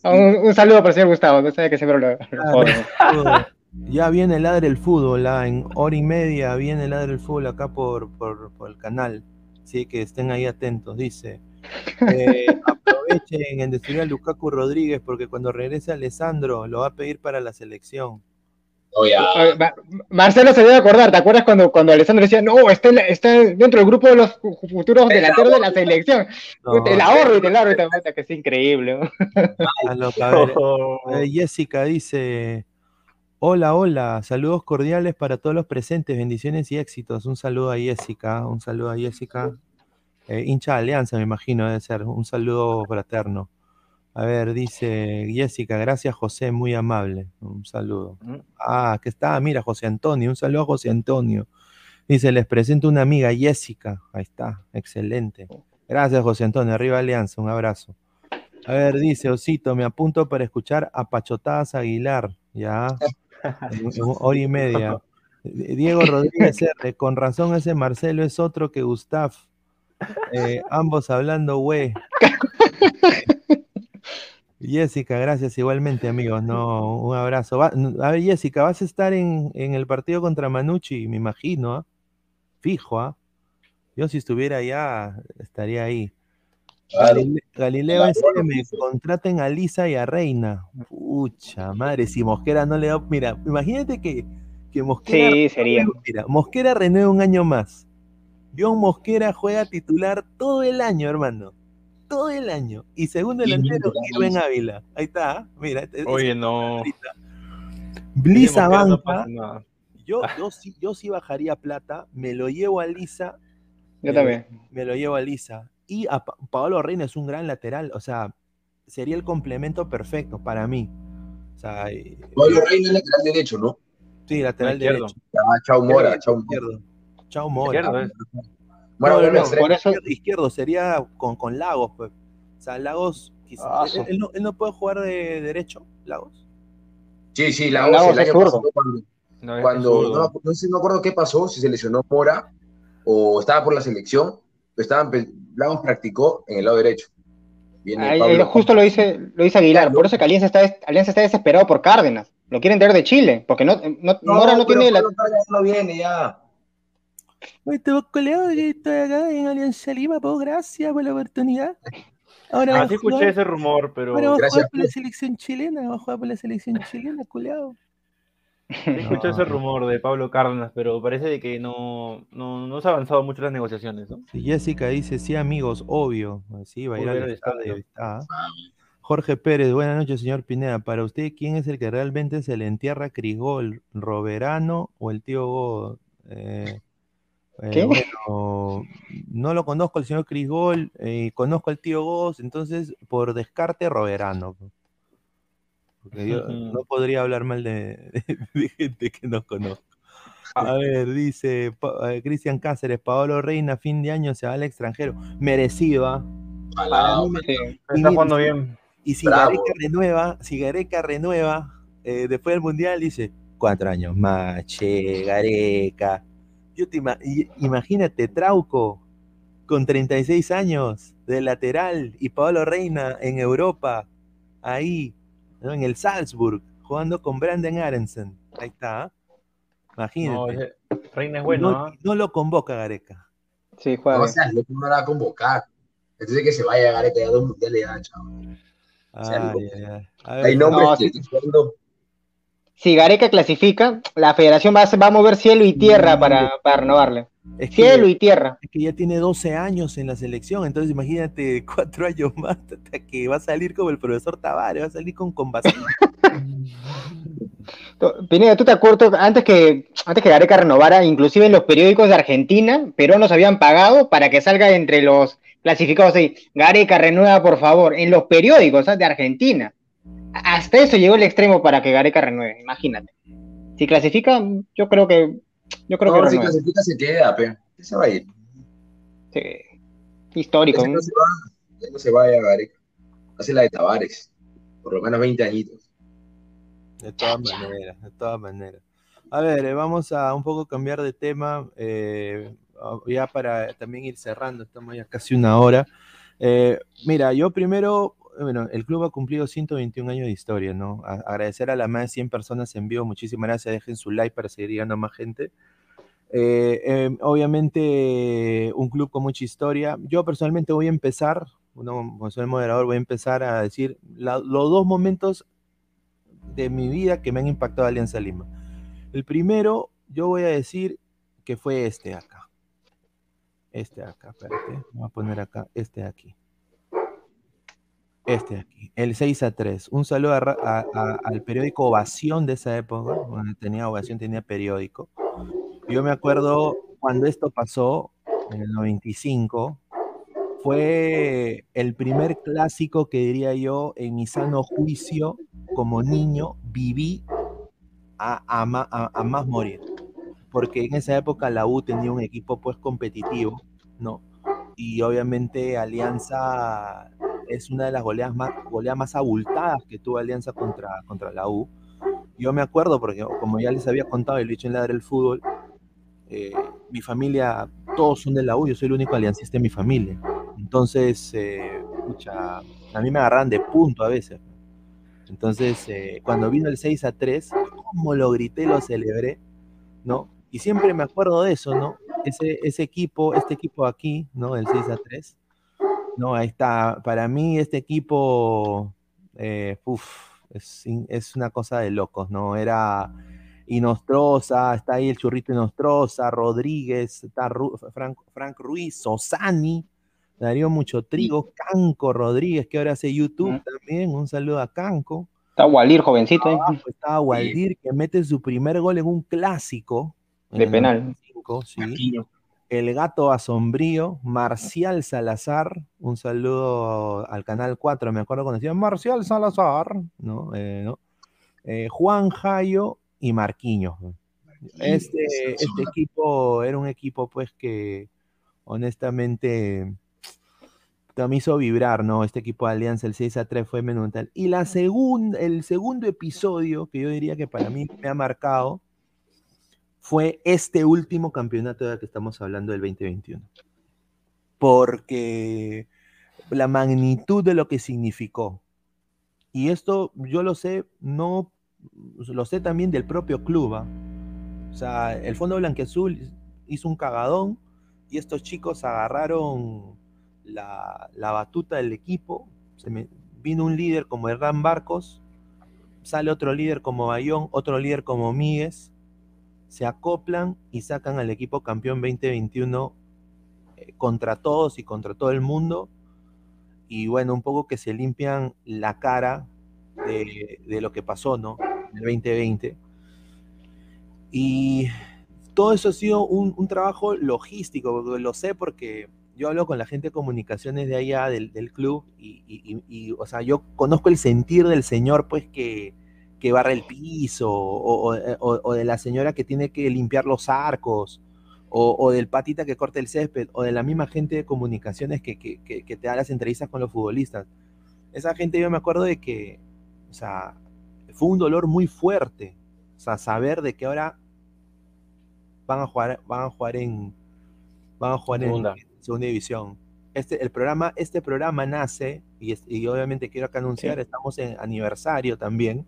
Un, un saludo para el señor Gustavo, no sabe que siempre lo, lo Ah. Ya viene el ladre el fútbol, ah, en hora y media viene el ladre el fútbol acá por, por, por el canal. Así que estén ahí atentos, dice. Eh, [LAUGHS] aprovechen en destruir a Lukaku Rodríguez porque cuando regrese Alessandro lo va a pedir para la selección. Ma- Marcelo se debe acordar, ¿te acuerdas cuando, cuando Alessandro decía, no, está, está dentro del grupo de los futuros delanteros de la selección? No, el ahorro y el ahorro, que es increíble. ¿no? a lo que- a ver, [LAUGHS] Eh, Jessica dice, hola, hola, saludos cordiales para todos los presentes, bendiciones y éxitos. Un saludo a Jessica, un saludo a Jessica. Eh, hincha de Alianza, me imagino, debe ser. Un saludo fraterno. A ver, dice Jessica, gracias José, muy amable. Un saludo. Ah, que está, mira, José Antonio, un saludo a José Antonio. Dice, les presento una amiga, Jessica. Ahí está, excelente. Gracias, José Antonio, arriba Alianza, un abrazo. A ver, dice Osito, me apunto para escuchar a Pachotadas Aguilar, ya, [LAUGHS] [LAUGHS] hora y media. Diego Rodríguez R, con razón ese Marcelo es otro que Gustav. Eh, ambos hablando, güey. Jessica, gracias igualmente, amigos. No, un abrazo. Va- a ver, Jessica, vas a estar en, en el partido contra Manucci, me imagino, ¿ah? Fijo, ¿ah? Yo si estuviera allá, estaría ahí. Claro. Galile- Galileo Claro, SM, contraten a Lisa y a Reina. Pucha madre, si Mosquera no le da. Mira, imagínate que, que Mosquera. Sí, sería. Mira, Mosquera renueva un año más. John Mosquera juega titular todo el año, hermano. Todo el año. Y segundo delantero, Irving Ávila. Ahí está, ¿ah? mira. es- es- Oye, no. Blisa no banca. Yo, yo, sí, yo sí bajaría plata, me lo llevo a Lisa Yo también. me lo llevo a Lisa. Y a Pa- Paolo Reina es un gran lateral, o sea, sería el complemento perfecto para mí. O sea, eh, Pablo Reina es lateral derecho, ¿no? sí, lateral izquierdo. derecho. Ah, chao Mora, chao Mora. Izquierdo. Chao Mora. Izquierdo, ¿eh? No, no, no, por eso- Izquierdo, sería con, con Lagos, pues. O sea, Lagos, quizás- Ah, él, no, él no puede jugar de derecho, Lagos. Sí, sí, la Lagos el año pasado cuando, No, cuando no, no sé, no me acuerdo qué pasó, si se lesionó Mora o estaba por la selección, estaban, Lagos practicó en el lado derecho. Viene Ahí- Pablo- ahí justo lo dice, lo dice Aguilar, por eso que Alianza está, Alianza está desesperado por Cárdenas. Lo quieren traer de Chile, porque no, no- Mora no tiene la. Cárdenas no viene ya. Vos coleado que estoy acá en Alianza Lima, pues gracias por la oportunidad. Ahora va a Así Ah, escuché jugar- ese rumor, pero. ahora va a jugar por la pues. selección chilena, va a jugar por la selección chilena, culeado. [LAUGHS] Se escuchó ese rumor de Pablo Cárdenas, pero parece de que no, no, no se ha avanzado mucho las negociaciones, ¿no? Sí, Jessica dice, sí, amigos, obvio. Sí, va a ir al estadio. está. Jorge Pérez, buenas noches, señor Pineda. Para usted, ¿quién es el que realmente se le entierra a Crigol? ¿Roberano o el tío Godo? Eh, eh, ¿Qué? bueno, no lo conozco el señor Crigol, eh, conozco al tío Godos, entonces por descarte Roberano. Porque yo no podría hablar mal [LAUGHS] de, de gente que no conozco. A ver, dice Pa- eh, Cristian Cáceres, Paolo Reina, fin de año se va al extranjero. Merecido, ¿ah? Para mí, Sí. y Está jugando bien. y si Bravo. Gareca renueva, si Gareca renueva, eh, después del Mundial dice, cuatro años más, che, Gareca. Yo te ima- i- imagínate, Trauco, con 36 años, de lateral, y Paolo Reina en Europa, ahí, ¿no? en el Salzburg, jugando con Brandon Aronson. Ahí está, ¿ah? Imagínate. No, Reina es bueno, no, ¿ah? no lo convoca Gareca. Sí, juega No bien. seas loco, no la va a convocar. Entonces que se vaya a Gareca ya dos mundiales ya, chaval. sea, Ay, loco. ay, ay. A ver, Hay nombres no, que sí. están jugando Si Gareca clasifica, la federación va a, va a mover cielo y tierra para, para renovarle. es que- Cielo y tierra. Es que ya tiene 12 años en la selección, entonces imagínate [LAUGHS] cuatro años más hasta que va a salir como el profesor Tavares, va a salir con, vacío. [LAUGHS] Pineda, ¿tú te acuerdas antes que, antes que Gareca renovara, inclusive en los periódicos de Argentina, peruanos habían pagado para que salga entre los clasificados ahí, Gareca renueva por favor, en los periódicos ¿sabes? de Argentina. Hasta eso llegó el extremo para que Gareca renueve, imagínate. Si clasifica, yo creo que yo creo No, que si clasifica se queda, pe. ¿Qué se va a ir? Sí. Histórico. Ese ¿no? se va, ya no se vaya Gareca. Hace la de Tavares. Por lo menos 20 añitos. De todas maneras, de todas maneras. A ver, eh, vamos a un poco cambiar de tema, eh, ah, ya para también ir cerrando, estamos ya casi una hora. Eh, mira, yo primero, bueno, el club ha cumplido 121 años de historia, ¿no? Agradecer a las más de 100 personas en vivo, muchísimas gracias, dejen su like para seguir llegando a más gente. Eh, eh, obviamente, un club con mucha historia. Yo personalmente voy a empezar, uno, como soy el moderador, voy a empezar a decir la- los dos momentos de mi vida que me han impactado Alianza Lima. El primero, yo voy a decir que fue este acá. Este acá, espérate. Voy a poner acá, este de aquí. Este aquí, el 6 a 3. Un saludo a a- a- al periódico Ovación de esa época. Bueno, tenía Ovación, tenía periódico. Yo me acuerdo cuando esto pasó, en el 95, fue el primer clásico que diría yo en mi sano juicio como niño viví a- a más morir. Porque en esa época la U tenía un equipo pues competitivo, ¿no? Y obviamente Alianza es una de las goleadas más, goleadas más abultadas que tuvo Alianza contra, contra la U. Yo me acuerdo porque como ya les había contado y lo dicho en Ladre el Fútbol, eh, mi familia, todos son de la U, yo soy el único aliancista en mi familia. Entonces, eh, a mí me agarran de punto a veces. Entonces, eh, cuando vino el 6 a 3, como lo grité, lo celebré, ¿no? Y siempre me acuerdo de eso, ¿no? Ese, ese equipo, este equipo aquí, ¿no? El 6 a 3, ¿no? Ahí está. Para mí, este equipo, eh, uf, es, una cosa de locos, ¿no? Era Inostroza, está ahí el churrito Inostroza, Rodríguez, está Ru- Frank, Frank Ruiz, Sosani, Darío Mucho Trigo, Canco Rodríguez, que ahora hace YouTube Mm. también. Un saludo a Canco. Está Walir, jovencito, ¿eh? Abajo estaba Waldir, que mete su primer gol en un clásico. De penal. 95, sí. El gato asombrío, Marcial Salazar, un saludo al canal 4, me acuerdo cuando decían Marcial Salazar, ¿no? Eh, ¿no? Eh, Juan Jayo y Marquinhos. ¿no? Este, este equipo era un equipo, pues, que honestamente me hizo vibrar, ¿no? Este equipo de Alianza, el 6 a 3 fue monumental. Y la segunda, el segundo episodio que yo diría que para mí me ha marcado fue este último campeonato del que estamos hablando del 2021. Porque la magnitud de lo que significó. Y esto yo lo sé, no lo sé también del propio club. ¿ah? O sea, el Fondo Blanquiazul hizo un cagadón y estos chicos agarraron la, la batuta del equipo. Vino un líder como Hernán Barcos, sale otro líder como Bayón, otro líder como Míguez, se acoplan y sacan al equipo campeón 2021 eh, contra todos y contra todo el mundo. Y bueno, un poco que se limpian la cara de, lo que pasó, ¿no? En el 2020. Y todo eso ha sido un, trabajo logístico, lo sé porque yo hablo con la gente de comunicaciones de allá del, club y- y, o sea, yo conozco el sentir del señor, pues, que, que barre el piso, o, o- o- o de la señora que tiene que limpiar los arcos, o, del patita que corta el césped, o de la misma gente de comunicaciones que, que- que- que te da las entrevistas con los futbolistas. Esa gente yo me acuerdo de que, o sea, fue un dolor muy fuerte, o sea, saber de que ahora van a jugar, van a jugar en, van a jugar en Segunda. segunda división. Este, el programa, este programa nace, y, es- y obviamente quiero acá anunciar, Sí. estamos en aniversario también.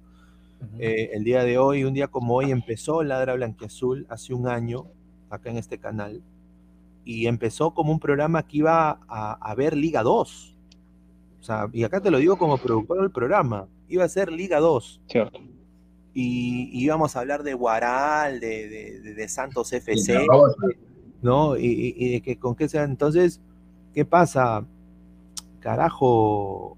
Eh, el día de hoy, un día como hoy, empezó Ladra Blanquiazul hace un año, acá en este canal, y empezó como un programa que iba a, a ver Liga 2. O sea, y acá te lo digo como productor del programa, iba a ser Liga 2 Cierto. y, y íbamos a hablar de Guaral, de, de- de- de Santos Y FC, rosa. ¿no? Y, y- y de que con qué sea. Entonces, ¿qué pasa? Carajo,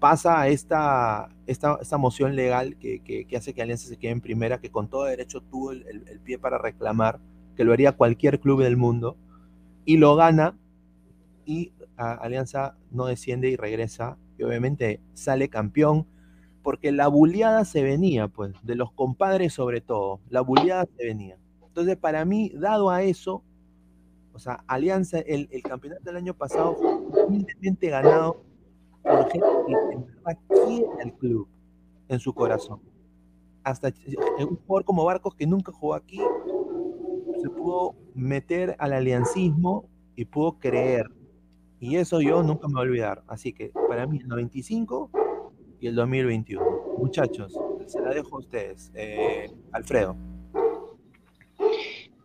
pasa esta, esta, esta moción legal que, que- hace que Alianza se quede en primera, que con todo derecho tuvo el, el- pie para reclamar, que lo haría cualquier club del mundo, y lo gana, y Alianza no desciende y regresa, y obviamente sale campeón, porque la buleada se venía, pues, de los compadres sobre todo, la buleada se venía. Entonces, para mí, dado a eso, o sea, Alianza, el, el campeonato del año pasado fue humildemente ganado por gente que quiere al club en su corazón. Hasta eh, un jugador como Barcos que nunca jugó aquí se pudo meter al aliancismo y pudo creer. Y eso yo nunca me voy a olvidar. Así que para mí el 95 y el 2021. Muchachos, se la dejo a ustedes. Eh, Alfredo.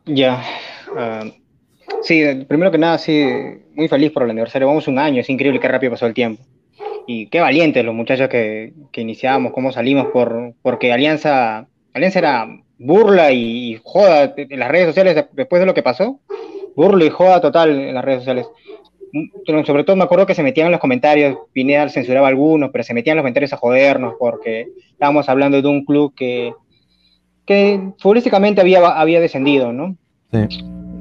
Ya. ah, sí, primero que nada, sí, muy feliz por el aniversario. Vamos un año, es increíble qué rápido pasó el tiempo. Y qué valientes los muchachos que, que iniciamos, cómo salimos, por, porque Alianza, Alianza era burla y, joda en las redes sociales de- después de lo que pasó. Burla y joda total en las redes sociales. Mm, sobre todo me acuerdo que se metían los comentarios, Pineda censuraba algunos, pero se metían en los comentarios a jodernos porque estábamos hablando de un club que, que futbolísticamente había, había descendido, ¿no?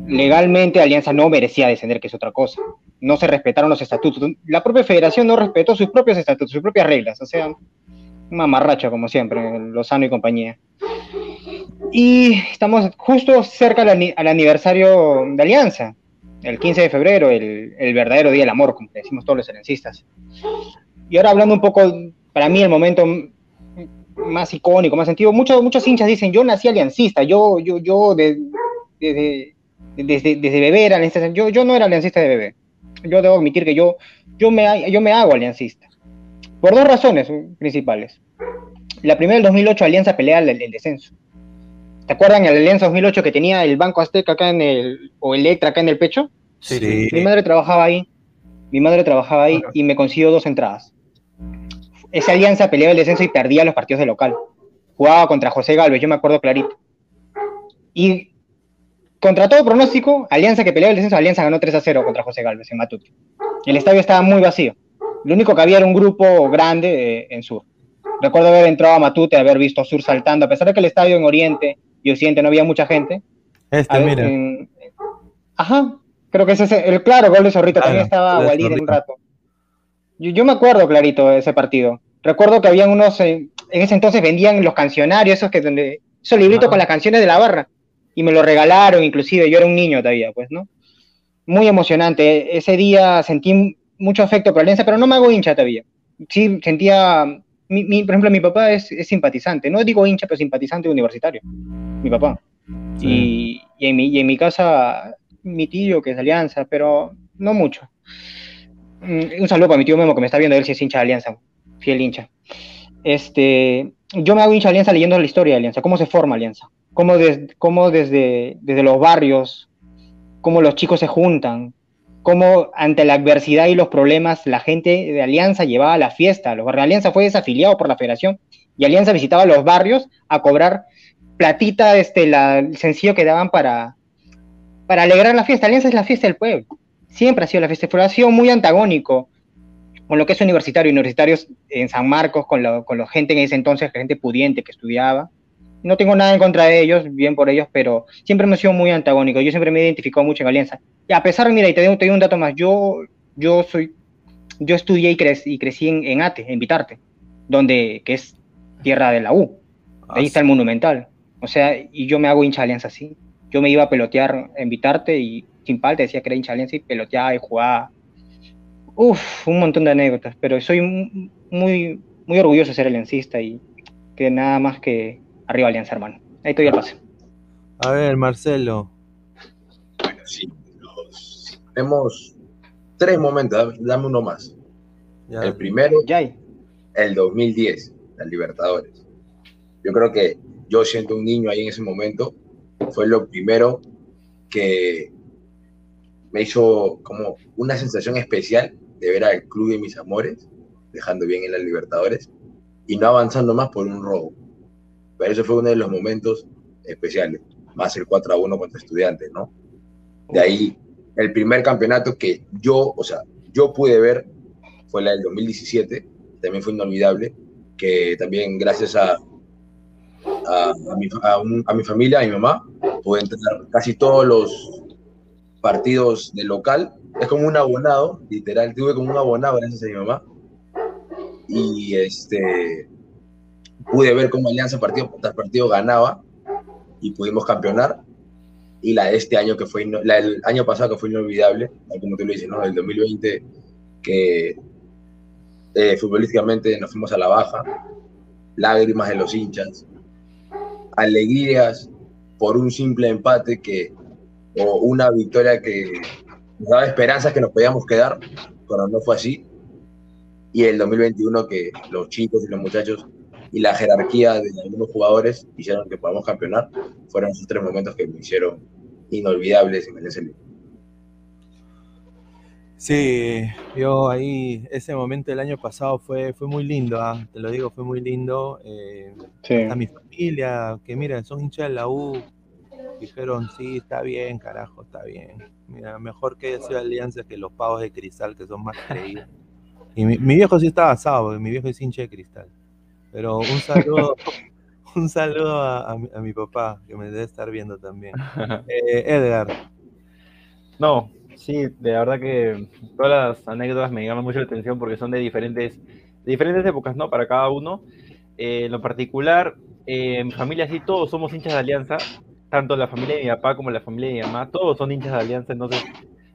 Legalmente Alianza no merecía descender, que es otra cosa. No se respetaron los estatutos. La propia federación no respetó sus propios estatutos, sus propias reglas. O sea, mamarracha, como siempre, Lozano y compañía. Y estamos justo cerca al, ani- al aniversario de Alianza, el 15 de febrero, el, el verdadero día del amor, como decimos todos los herencistas. Y ahora hablando un poco, para mí el momento más icónico, más sentido, muchos, muchos hinchas dicen, yo nací aliancista, yo, yo, yo de- desde, desde, desde bebé era aliancista. Yo, yo no era aliancista de bebé. Yo debo admitir que yo, yo, me, yo me hago aliancista. Por dos razones principales. La primera, el 2008, Alianza pelea el, el descenso. ¿Te acuerdan el Alianza 2008 que tenía el Banco Azteca acá en el, o Electra acá en el pecho? Sí, Mi madre trabajaba ahí. Mi madre trabajaba ahí y me consiguió dos entradas. Esa alianza peleaba el descenso y perdía los partidos de local. Jugaba contra José Galvez, yo me acuerdo clarito. Y contra todo pronóstico, Alianza que peleaba el descenso, Alianza ganó 3 a 0 contra José Galvez en Matute. El estadio estaba muy vacío. Lo único que había era un grupo grande eh, en Sur. Recuerdo haber entrado a Matute, haber visto Sur saltando, a pesar de que el estadio en Oriente y Occidente no había mucha gente, Este, a ver, mira. en- Ajá, creo que ese es el claro gol de Zorrito. Claro, También estaba de Walid en un rato. Yo, yo me acuerdo clarito de ese partido. Recuerdo que habían unos, eh, en ese entonces vendían los cancionarios, esos que donde, esos libritos con las canciones de la barra. Y me lo regalaron, inclusive, yo era un niño todavía, pues, ¿no? Muy emocionante. Ese día sentí mucho afecto por Alianza, pero no me hago hincha todavía. Sí, sentía, mi- mi- por ejemplo, mi papá es, es simpatizante. No digo hincha, pero simpatizante universitario. Mi papá. Y, y en mi, y en mi casa, mi tío, que es de Alianza, pero no mucho. Mm, Un saludo para mi tío Memo, que me está viendo, él si es hincha de Alianza, fiel hincha. Este, yo me hago hincha de Alianza leyendo la historia de Alianza, cómo se forma Alianza, cómo, des- cómo desde, los barrios, cómo los chicos se juntan, cómo ante la adversidad y los problemas la gente de Alianza llevaba la fiesta. Los barrios Alianza fue desafiliado por la federación Y Alianza visitaba los barrios a cobrar platita, este, la, el sencillo que daban para, para alegrar la fiesta. Alianza es la fiesta del pueblo. Siempre ha sido la fiesta del pueblo. Ha sido muy antagónico con lo que es universitario. Universitarios en San Marcos, con la con la gente en ese entonces, gente pudiente que estudiaba. No tengo nada en contra de ellos, bien por ellos, pero siempre me he sido muy antagónico. Yo siempre me he identificado mucho en Alianza. Y a pesar, mira, y te doy, te doy un dato más. Yo, yo soy, yo estudié y, crec- y crecí en, en Ate, en Vitarte, donde, que es tierra de la U. Ahí está el Monumental. O sea, y yo me hago hincha de Alianza así. Yo me iba a pelotear en Vitarte y sin falta decía que era hincha de Alianza y peloteaba y jugaba. Uf, un montón de anécdotas, pero soy muy, muy orgulloso de ser aliancista y que nada más que arriba Alianza, hermano. Ahí estoy al pase. A ver, Marcelo. Bueno, sí. los- Tenemos tres momentos, dame- uno más. Ya. El primero, el 2010, las Libertadores. Yo creo que yo siento un niño ahí en ese momento, fue lo primero que me hizo como una sensación especial de ver al club de mis amores, dejando bien en las Libertadores y no avanzando más por un robo. Eso fue uno de los momentos especiales, más el 4 a 1 contra estudiantes, ¿no? De ahí, el primer campeonato que yo, o sea, yo pude ver fue la del 2017, también fue inolvidable, que también gracias a, a, a mi, a un- a mi familia, a mi mamá, pude entrar casi todos los partidos de local. Es como un abonado, literal, tuve como un abonado gracias a mi mamá. Y este, pude ver cómo Alianza partido tras partido ganaba y pudimos campeonar. Y la de este año, que fue, la del año pasado, que fue inolvidable, como tú lo dices, ¿no? El 2020, que eh, futbolísticamente nos fuimos a la baja, lágrimas de los hinchas, alegrías por un simple empate que, o una victoria que nos daba esperanzas que nos podíamos quedar, pero no fue así. Y el 2021 que los chicos y los muchachos y la jerarquía de algunos jugadores hicieron que podamos campeonar, fueron esos tres momentos que me hicieron inolvidables en el SLI. Sí, yo ahí, ese momento del año pasado fue, fue muy lindo, ah, te lo digo, fue muy lindo. eh, Sí. a mi familia, que mira, son hinchas de la U, dijeron, sí, está bien, carajo, está bien. Mira, mejor que haya sido Alianza que los pavos de cristal, que son más creídos. Y mi, mi viejo sí está basado, porque mi viejo es hincha de cristal. Pero un saludo, [LAUGHS] un saludo a, a mi, a mi papá, que me debe estar viendo también. [LAUGHS] Eh, Edgar, No, sí, de verdad que todas las anécdotas me llaman mucho la atención porque son de diferentes, de diferentes épocas, ¿no? Para cada uno. Eh, en lo particular, eh, en mi familia sí, todos somos hinchas de Alianza, tanto la familia de mi papá como la familia de mi mamá, todos son hinchas de Alianza, entonces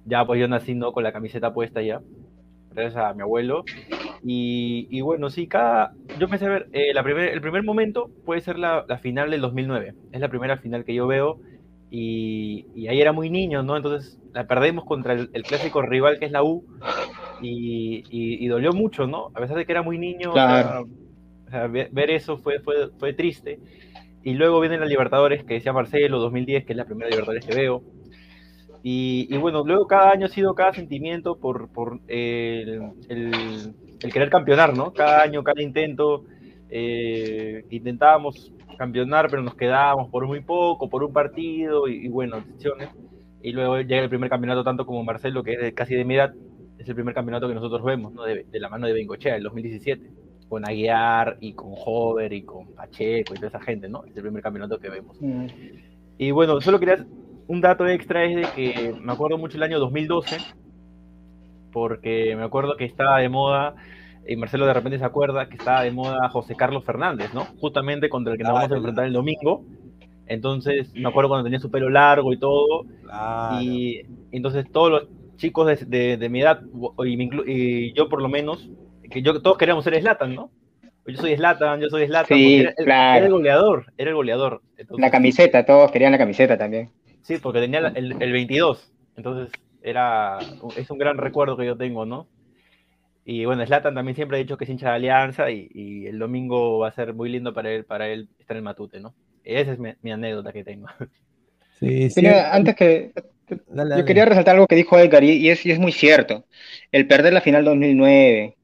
ya pues yo nací ¿no? con la camiseta puesta ya, gracias a mi abuelo. Y, y bueno, sí, cada, yo empecé a ver, eh, la primer, el primer momento puede ser la, la final del 2009, es la primera final que yo veo y, y ahí era muy niño, ¿no? Entonces la perdemos contra el, el clásico rival que es la U y, y- dolió mucho, ¿no? A pesar de que era muy niño, o sea, Claro. o sea, ver, ver eso fue, fue, fue triste. Y luego vienen las Libertadores, que decía Marcelo, 2010, que es la primera Libertadores que veo. Y, y bueno, luego cada año ha sido cada sentimiento por, por el, el- el querer campeonar, ¿no? Cada año, cada intento, eh, intentábamos campeonar, pero nos quedábamos por muy poco, por un partido, y, y bueno, decisiones. Y luego llega el primer campeonato, tanto como Marcelo, que es de- casi de mi edad, es el primer campeonato que nosotros vemos, ¿no? De, de la mano de Bengochea, el 2017, con Aguiar y con Hover y con Pacheco y toda esa gente, ¿no? Es el primer campeonato que vemos. Mm. Y bueno, solo quería un dato extra es de que me acuerdo mucho el año 2012, porque me acuerdo que estaba de moda, y Marcelo de repente se acuerda que estaba de moda José Carlos Fernández, ¿no? Justamente contra el que nos vamos a enfrentar el domingo. Entonces, me acuerdo cuando tenía su pelo largo y todo, claro. y entonces todos los chicos de, de- de mi edad, y, me y yo por lo menos, que yo todos queríamos ser Slatan, ¿no? Yo soy Slatan, yo soy Slatan, Sí, era, el- claro. era el goleador, era el goleador. Entonces, La camiseta, todos querían la camiseta también. Sí, porque tenía el, el 22, entonces era, es un gran recuerdo que yo tengo, ¿no? Y bueno, Slatan también siempre ha dicho que es hincha de Alianza y, y el domingo va a ser muy lindo para él, para él estar en Matute, ¿no? Esa es mi, mi anécdota que tengo. Sí, [LAUGHS] sí. Mira, antes que Dale, yo quería resaltar algo que dijo Edgar y, y es, y es muy cierto. El perder la final 2009,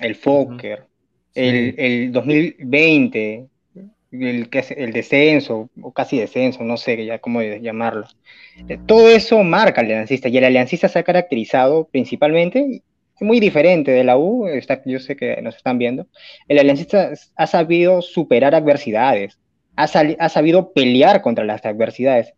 el Fokker, el, el 2020, el, el descenso, o casi descenso, no sé ya cómo llamarlo. Eh, todo eso marca al aliancista y el aliancista se ha caracterizado principalmente, muy diferente de la U, está, yo sé que nos están viendo, el aliancista ha sabido superar adversidades, ha, ha sabido pelear contra las adversidades,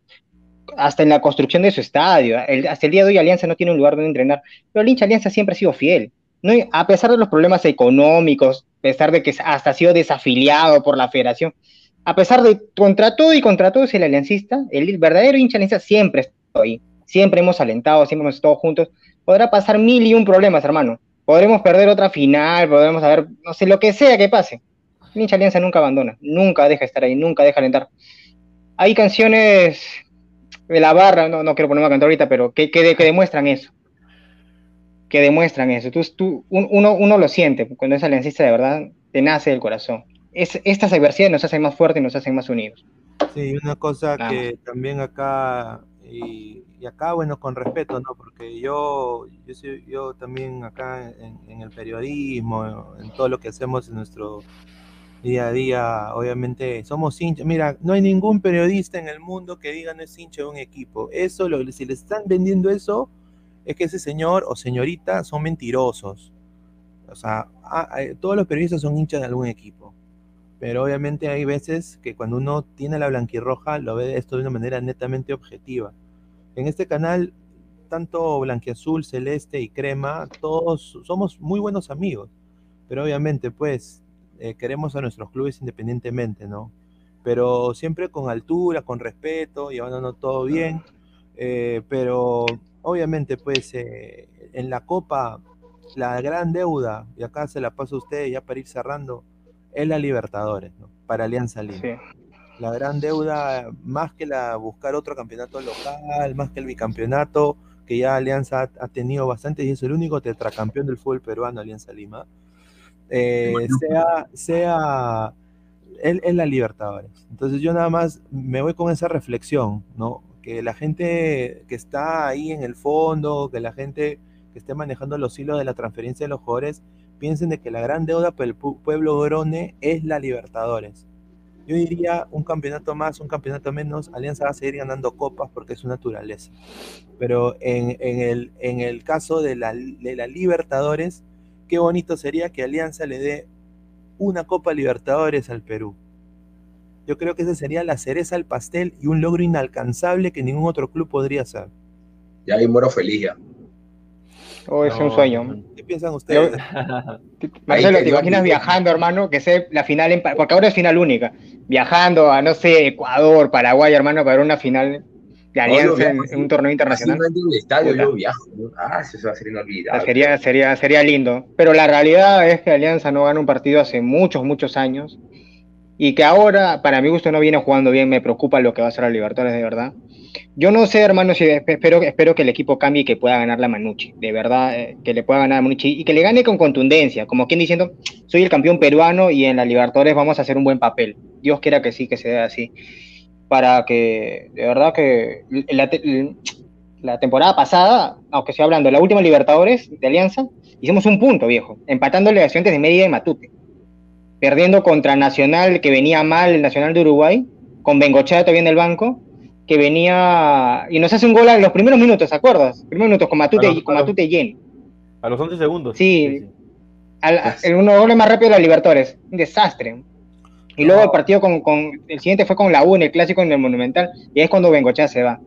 hasta en la construcción de su estadio. hasta el día de hoy Alianza no tiene un lugar donde entrenar, pero el hincha Alianza siempre ha sido fiel. No, a pesar de los problemas económicos, a pesar de que hasta ha sido desafiliado por la federación, a pesar de contra todo y contra todo es el aliancista, el verdadero hincha aliancista siempre está ahí, siempre hemos alentado, siempre hemos estado juntos. Podrá pasar mil y un problemas, hermano. Podremos perder otra final, podremos saber, no sé, lo que sea que pase. El hincha alianza nunca abandona, nunca deja de estar ahí, nunca deja de alentar. Hay canciones de la barra, no, no quiero ponerme a cantar ahorita, pero que, que demuestran eso que demuestran eso. Tú, tú, uno, uno lo siente, cuando es aliancista de verdad, te nace del corazón. Es, estas adversidades nos hacen más fuertes y nos hacen más unidos. Sí, una cosa que también acá, y, acá, bueno, con respeto, ¿no? Porque yo, yo, yo también acá en, en, el periodismo, en todo lo que hacemos en nuestro día a día, obviamente somos hinchas. Mira, no hay ningún periodista en el mundo que diga no es hincha de un equipo. Eso, lo, si le están vendiendo eso, es que ese señor o señorita son mentirosos. O sea, todos los periodistas son hinchas de algún equipo. Pero obviamente hay veces que cuando uno tiene la blanquirroja lo ve esto de una manera netamente objetiva. En este canal, tanto blanquiazul, celeste y crema, todos somos muy buenos amigos. Pero obviamente, pues, eh, queremos a nuestros clubes independientemente, ¿no? Pero siempre con altura, con respeto, llevándonos todo bien. Eh, pero obviamente, pues eh, en la Copa, la gran deuda, y acá se la paso a usted ya para ir cerrando, es la Libertadores, ¿no? Para Alianza Lima. La gran deuda, más que la buscar otro campeonato local, más que el bicampeonato, que ya Alianza ha, tenido bastante y es el único tetracampeón del fútbol peruano, Alianza Lima, eh, sea, sea es la Libertadores. Entonces yo nada más me voy con esa reflexión, ¿no? Que la gente que está ahí en el fondo, que la gente que esté manejando los hilos de la transferencia de los jugadores, piensen de que la gran deuda para el pueblo grone es la Libertadores. Yo diría un campeonato más, un campeonato menos, Alianza va a seguir ganando copas porque es su naturaleza. Pero en, el, en el caso de la, de la Libertadores, qué bonito sería que Alianza le dé una Copa Libertadores al Perú yo creo que esa sería la cereza al pastel y un logro inalcanzable que ningún otro club podría hacer. Ya hay muero feliz ya. Oh, es un sueño. ¿Qué piensan ustedes? [LAUGHS] Marcelo, ¿te imaginas viajando, hermano? Que sea la final, en, porque ahora es final única. Viajando a, no sé, Ecuador, Paraguay, hermano, para una final de alianza en, un torneo internacional. En el estadio yo viajo. Ah, eso va a ser inolvidable. Sería, sería, sería lindo. Pero la realidad es que Alianza no gana un partido hace muchos, muchos años y que ahora, para mi gusto, no viene jugando bien, me preocupa lo que va a hacer la Libertadores, de verdad. Yo no sé, hermano, si espero, espero que el equipo cambie y que pueda ganar la Manucci, de verdad, eh, que le pueda ganar a Manucci y que le gane con contundencia, como quien diciendo, soy el campeón peruano y en la Libertadores vamos a hacer un buen papel. Dios quiera que sí, que sea así. Para que, de verdad, que la, temporada pasada, aunque estoy hablando, la última Libertadores de Alianza, hicimos un punto, viejo, empatándole a Estudiantes de Mérida y Matute perdiendo contra Nacional, que venía mal, el Nacional de Uruguay, con Bengochea todavía en el banco, que venía y nos hace un gol en los primeros minutos, ¿te acuerdas? Primeros minutos con Matute, y con Matute lleno. A los 11 segundos. Sí, el uno gol más rápido de la Libertadores, un desastre. Y luego el partido con, con, el siguiente fue con la U en el clásico en el Monumental, y es cuando Bengochea se va.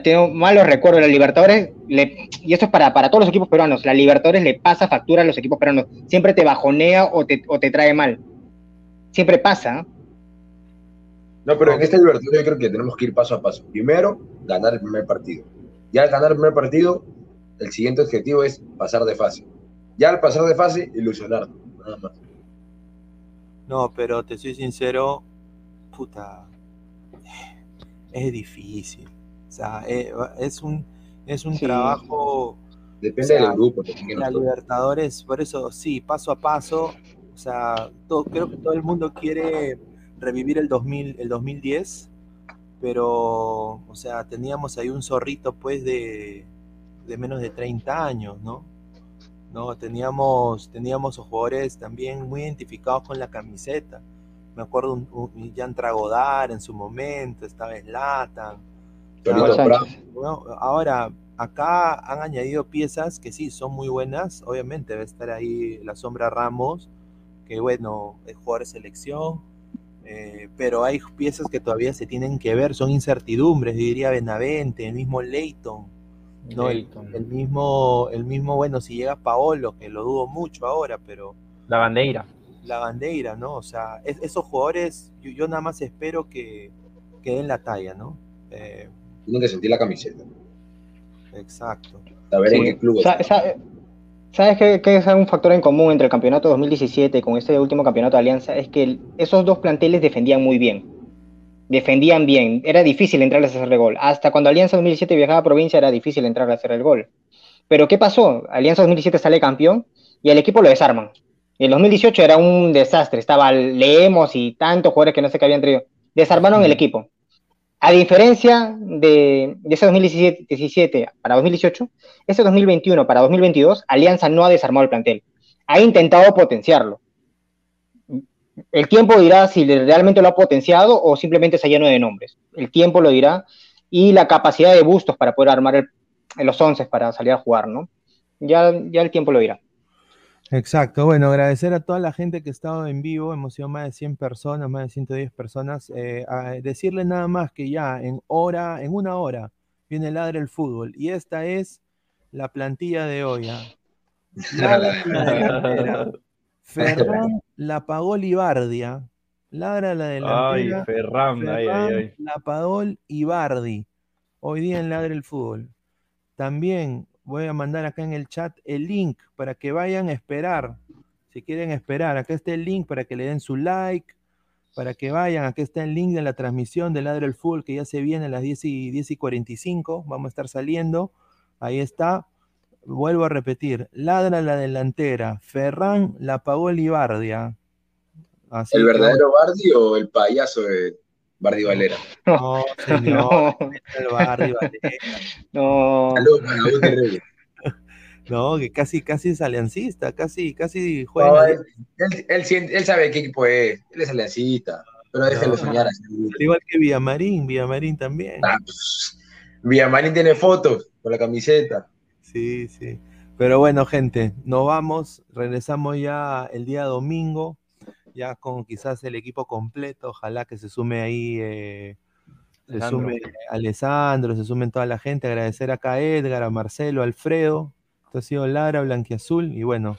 Tengo malos recuerdos, la Libertadores, y esto es para, para todos los equipos peruanos, la Libertadores le pasa factura a los equipos peruanos, siempre te bajonea o te, o te trae mal, siempre pasa. No, pero en esta Libertadores yo creo que tenemos que ir paso a paso. Primero, ganar el primer partido. Ya al ganar el primer partido, el siguiente objetivo es pasar de fase. Ya al pasar de fase, ilusionar, nada más. No, pero te soy sincero, puta, es difícil. O sea, eh, es un, es un trabajo. Depende del grupo. La Libertadores, por eso sí, paso a paso. O sea, todo, creo que todo el mundo quiere revivir el, 2000, el 2010, pero, o sea, teníamos ahí un zorrito, pues, de, de menos de 30 años, ¿no? ¿no? Teníamos, teníamos jugadores también muy identificados con la camiseta. Me acuerdo un, un Jan Tragodar en su momento, estaba Slatan. Torito Sánchez. Bravo. Bueno, ahora, acá han añadido piezas que sí, son muy buenas. Obviamente debe estar ahí la sombra Ramos, que bueno, es jugador de selección. eh, pero hay piezas que todavía se tienen que ver, son incertidumbres, diría Benavente, el mismo Leighton. No, el, Leighton. el mismo, el mismo, bueno, si llega Paolo, que lo dudo mucho ahora, pero La bandeira. la bandera, ¿no? O sea, es- esos jugadores, yo, yo nada más espero que, que den la talla, ¿no? Eh, Tienen que sentir la camiseta. exacto. Saber en Sí. qué club Sa- está. sa- ¿Sabes qué, qué es un factor en común entre el campeonato 2017 con este último campeonato de Alianza? Es que el- esos dos planteles defendían muy bien. Defendían bien. Era difícil entrarles a hacerle gol. Hasta cuando Alianza 2017 viajaba a provincia era difícil entrarle a hacer el gol. Pero ¿qué pasó? Alianza 2017 sale campeón y el equipo lo desarman. Y el 2018 era un desastre. Estaba Leemos y tantos jugadores que no sé qué habían traído. Desarmaron el equipo. A diferencia de, ese 2017 17 para 2018, ese 2021 para 2022, Alianza no ha desarmado el plantel. Ha intentado potenciarlo. El tiempo dirá si realmente lo ha potenciado o simplemente se lleno de nombres. El tiempo lo dirá y la capacidad de bustos para poder armar los once para salir a jugar, ¿no? Ya, ya el tiempo lo dirá. Exacto, bueno, agradecer a toda la gente que ha estado en vivo, hemos sido más de 100 personas, más de 110 personas, eh, a decirle nada más que ya en hora, en una hora, viene Ladre el Fútbol, y esta es la plantilla de hoy. ¿ah? Ladra la delantera, Ferran la pagó Libardia, Ladra la Ay, delantera, Ferran, ay, ay, Ferran ay. Lapadol y Bardi. Hoy día en Ladre el Fútbol. También voy a mandar acá en el chat el link para que vayan a esperar. Si quieren esperar, acá está el link para que le den su like, para que vayan. Acá está el link de la transmisión de Ladre el Fútbol que ya se viene a las 10 y, 10 y 45. Vamos a estar saliendo. Ahí está. Vuelvo a repetir. Ladra la delantera. Ferran la pagó Libardia. Así ¿El verdadero Bardi o el payaso de Bardi Valera? No, señor. No, el Bardi Valera. no. Saludos para Reyes. No, que casi, casi es aliancista, casi, casi juega. No, él, él, él siente- él sabe qué equipo es, él es aliancista, pero déjenlo No. soñar así. Al igual que Villamarín, Villamarín también. Ah, pues, Villamarín tiene fotos con la camiseta. Sí, sí. Pero bueno, gente, nos vamos, regresamos ya el día domingo, ya con quizás el equipo completo, ojalá que se sume ahí, eh, se sume Alessandro, se sumen toda la gente, agradecer acá a Edgar, a Marcelo, a Alfredo, esto ha sido Lara, Blanquiazul, y bueno,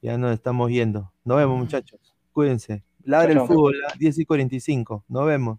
ya nos estamos yendo. Nos vemos muchachos, cuídense. Ladra el fútbol, a 10 y 45, nos vemos.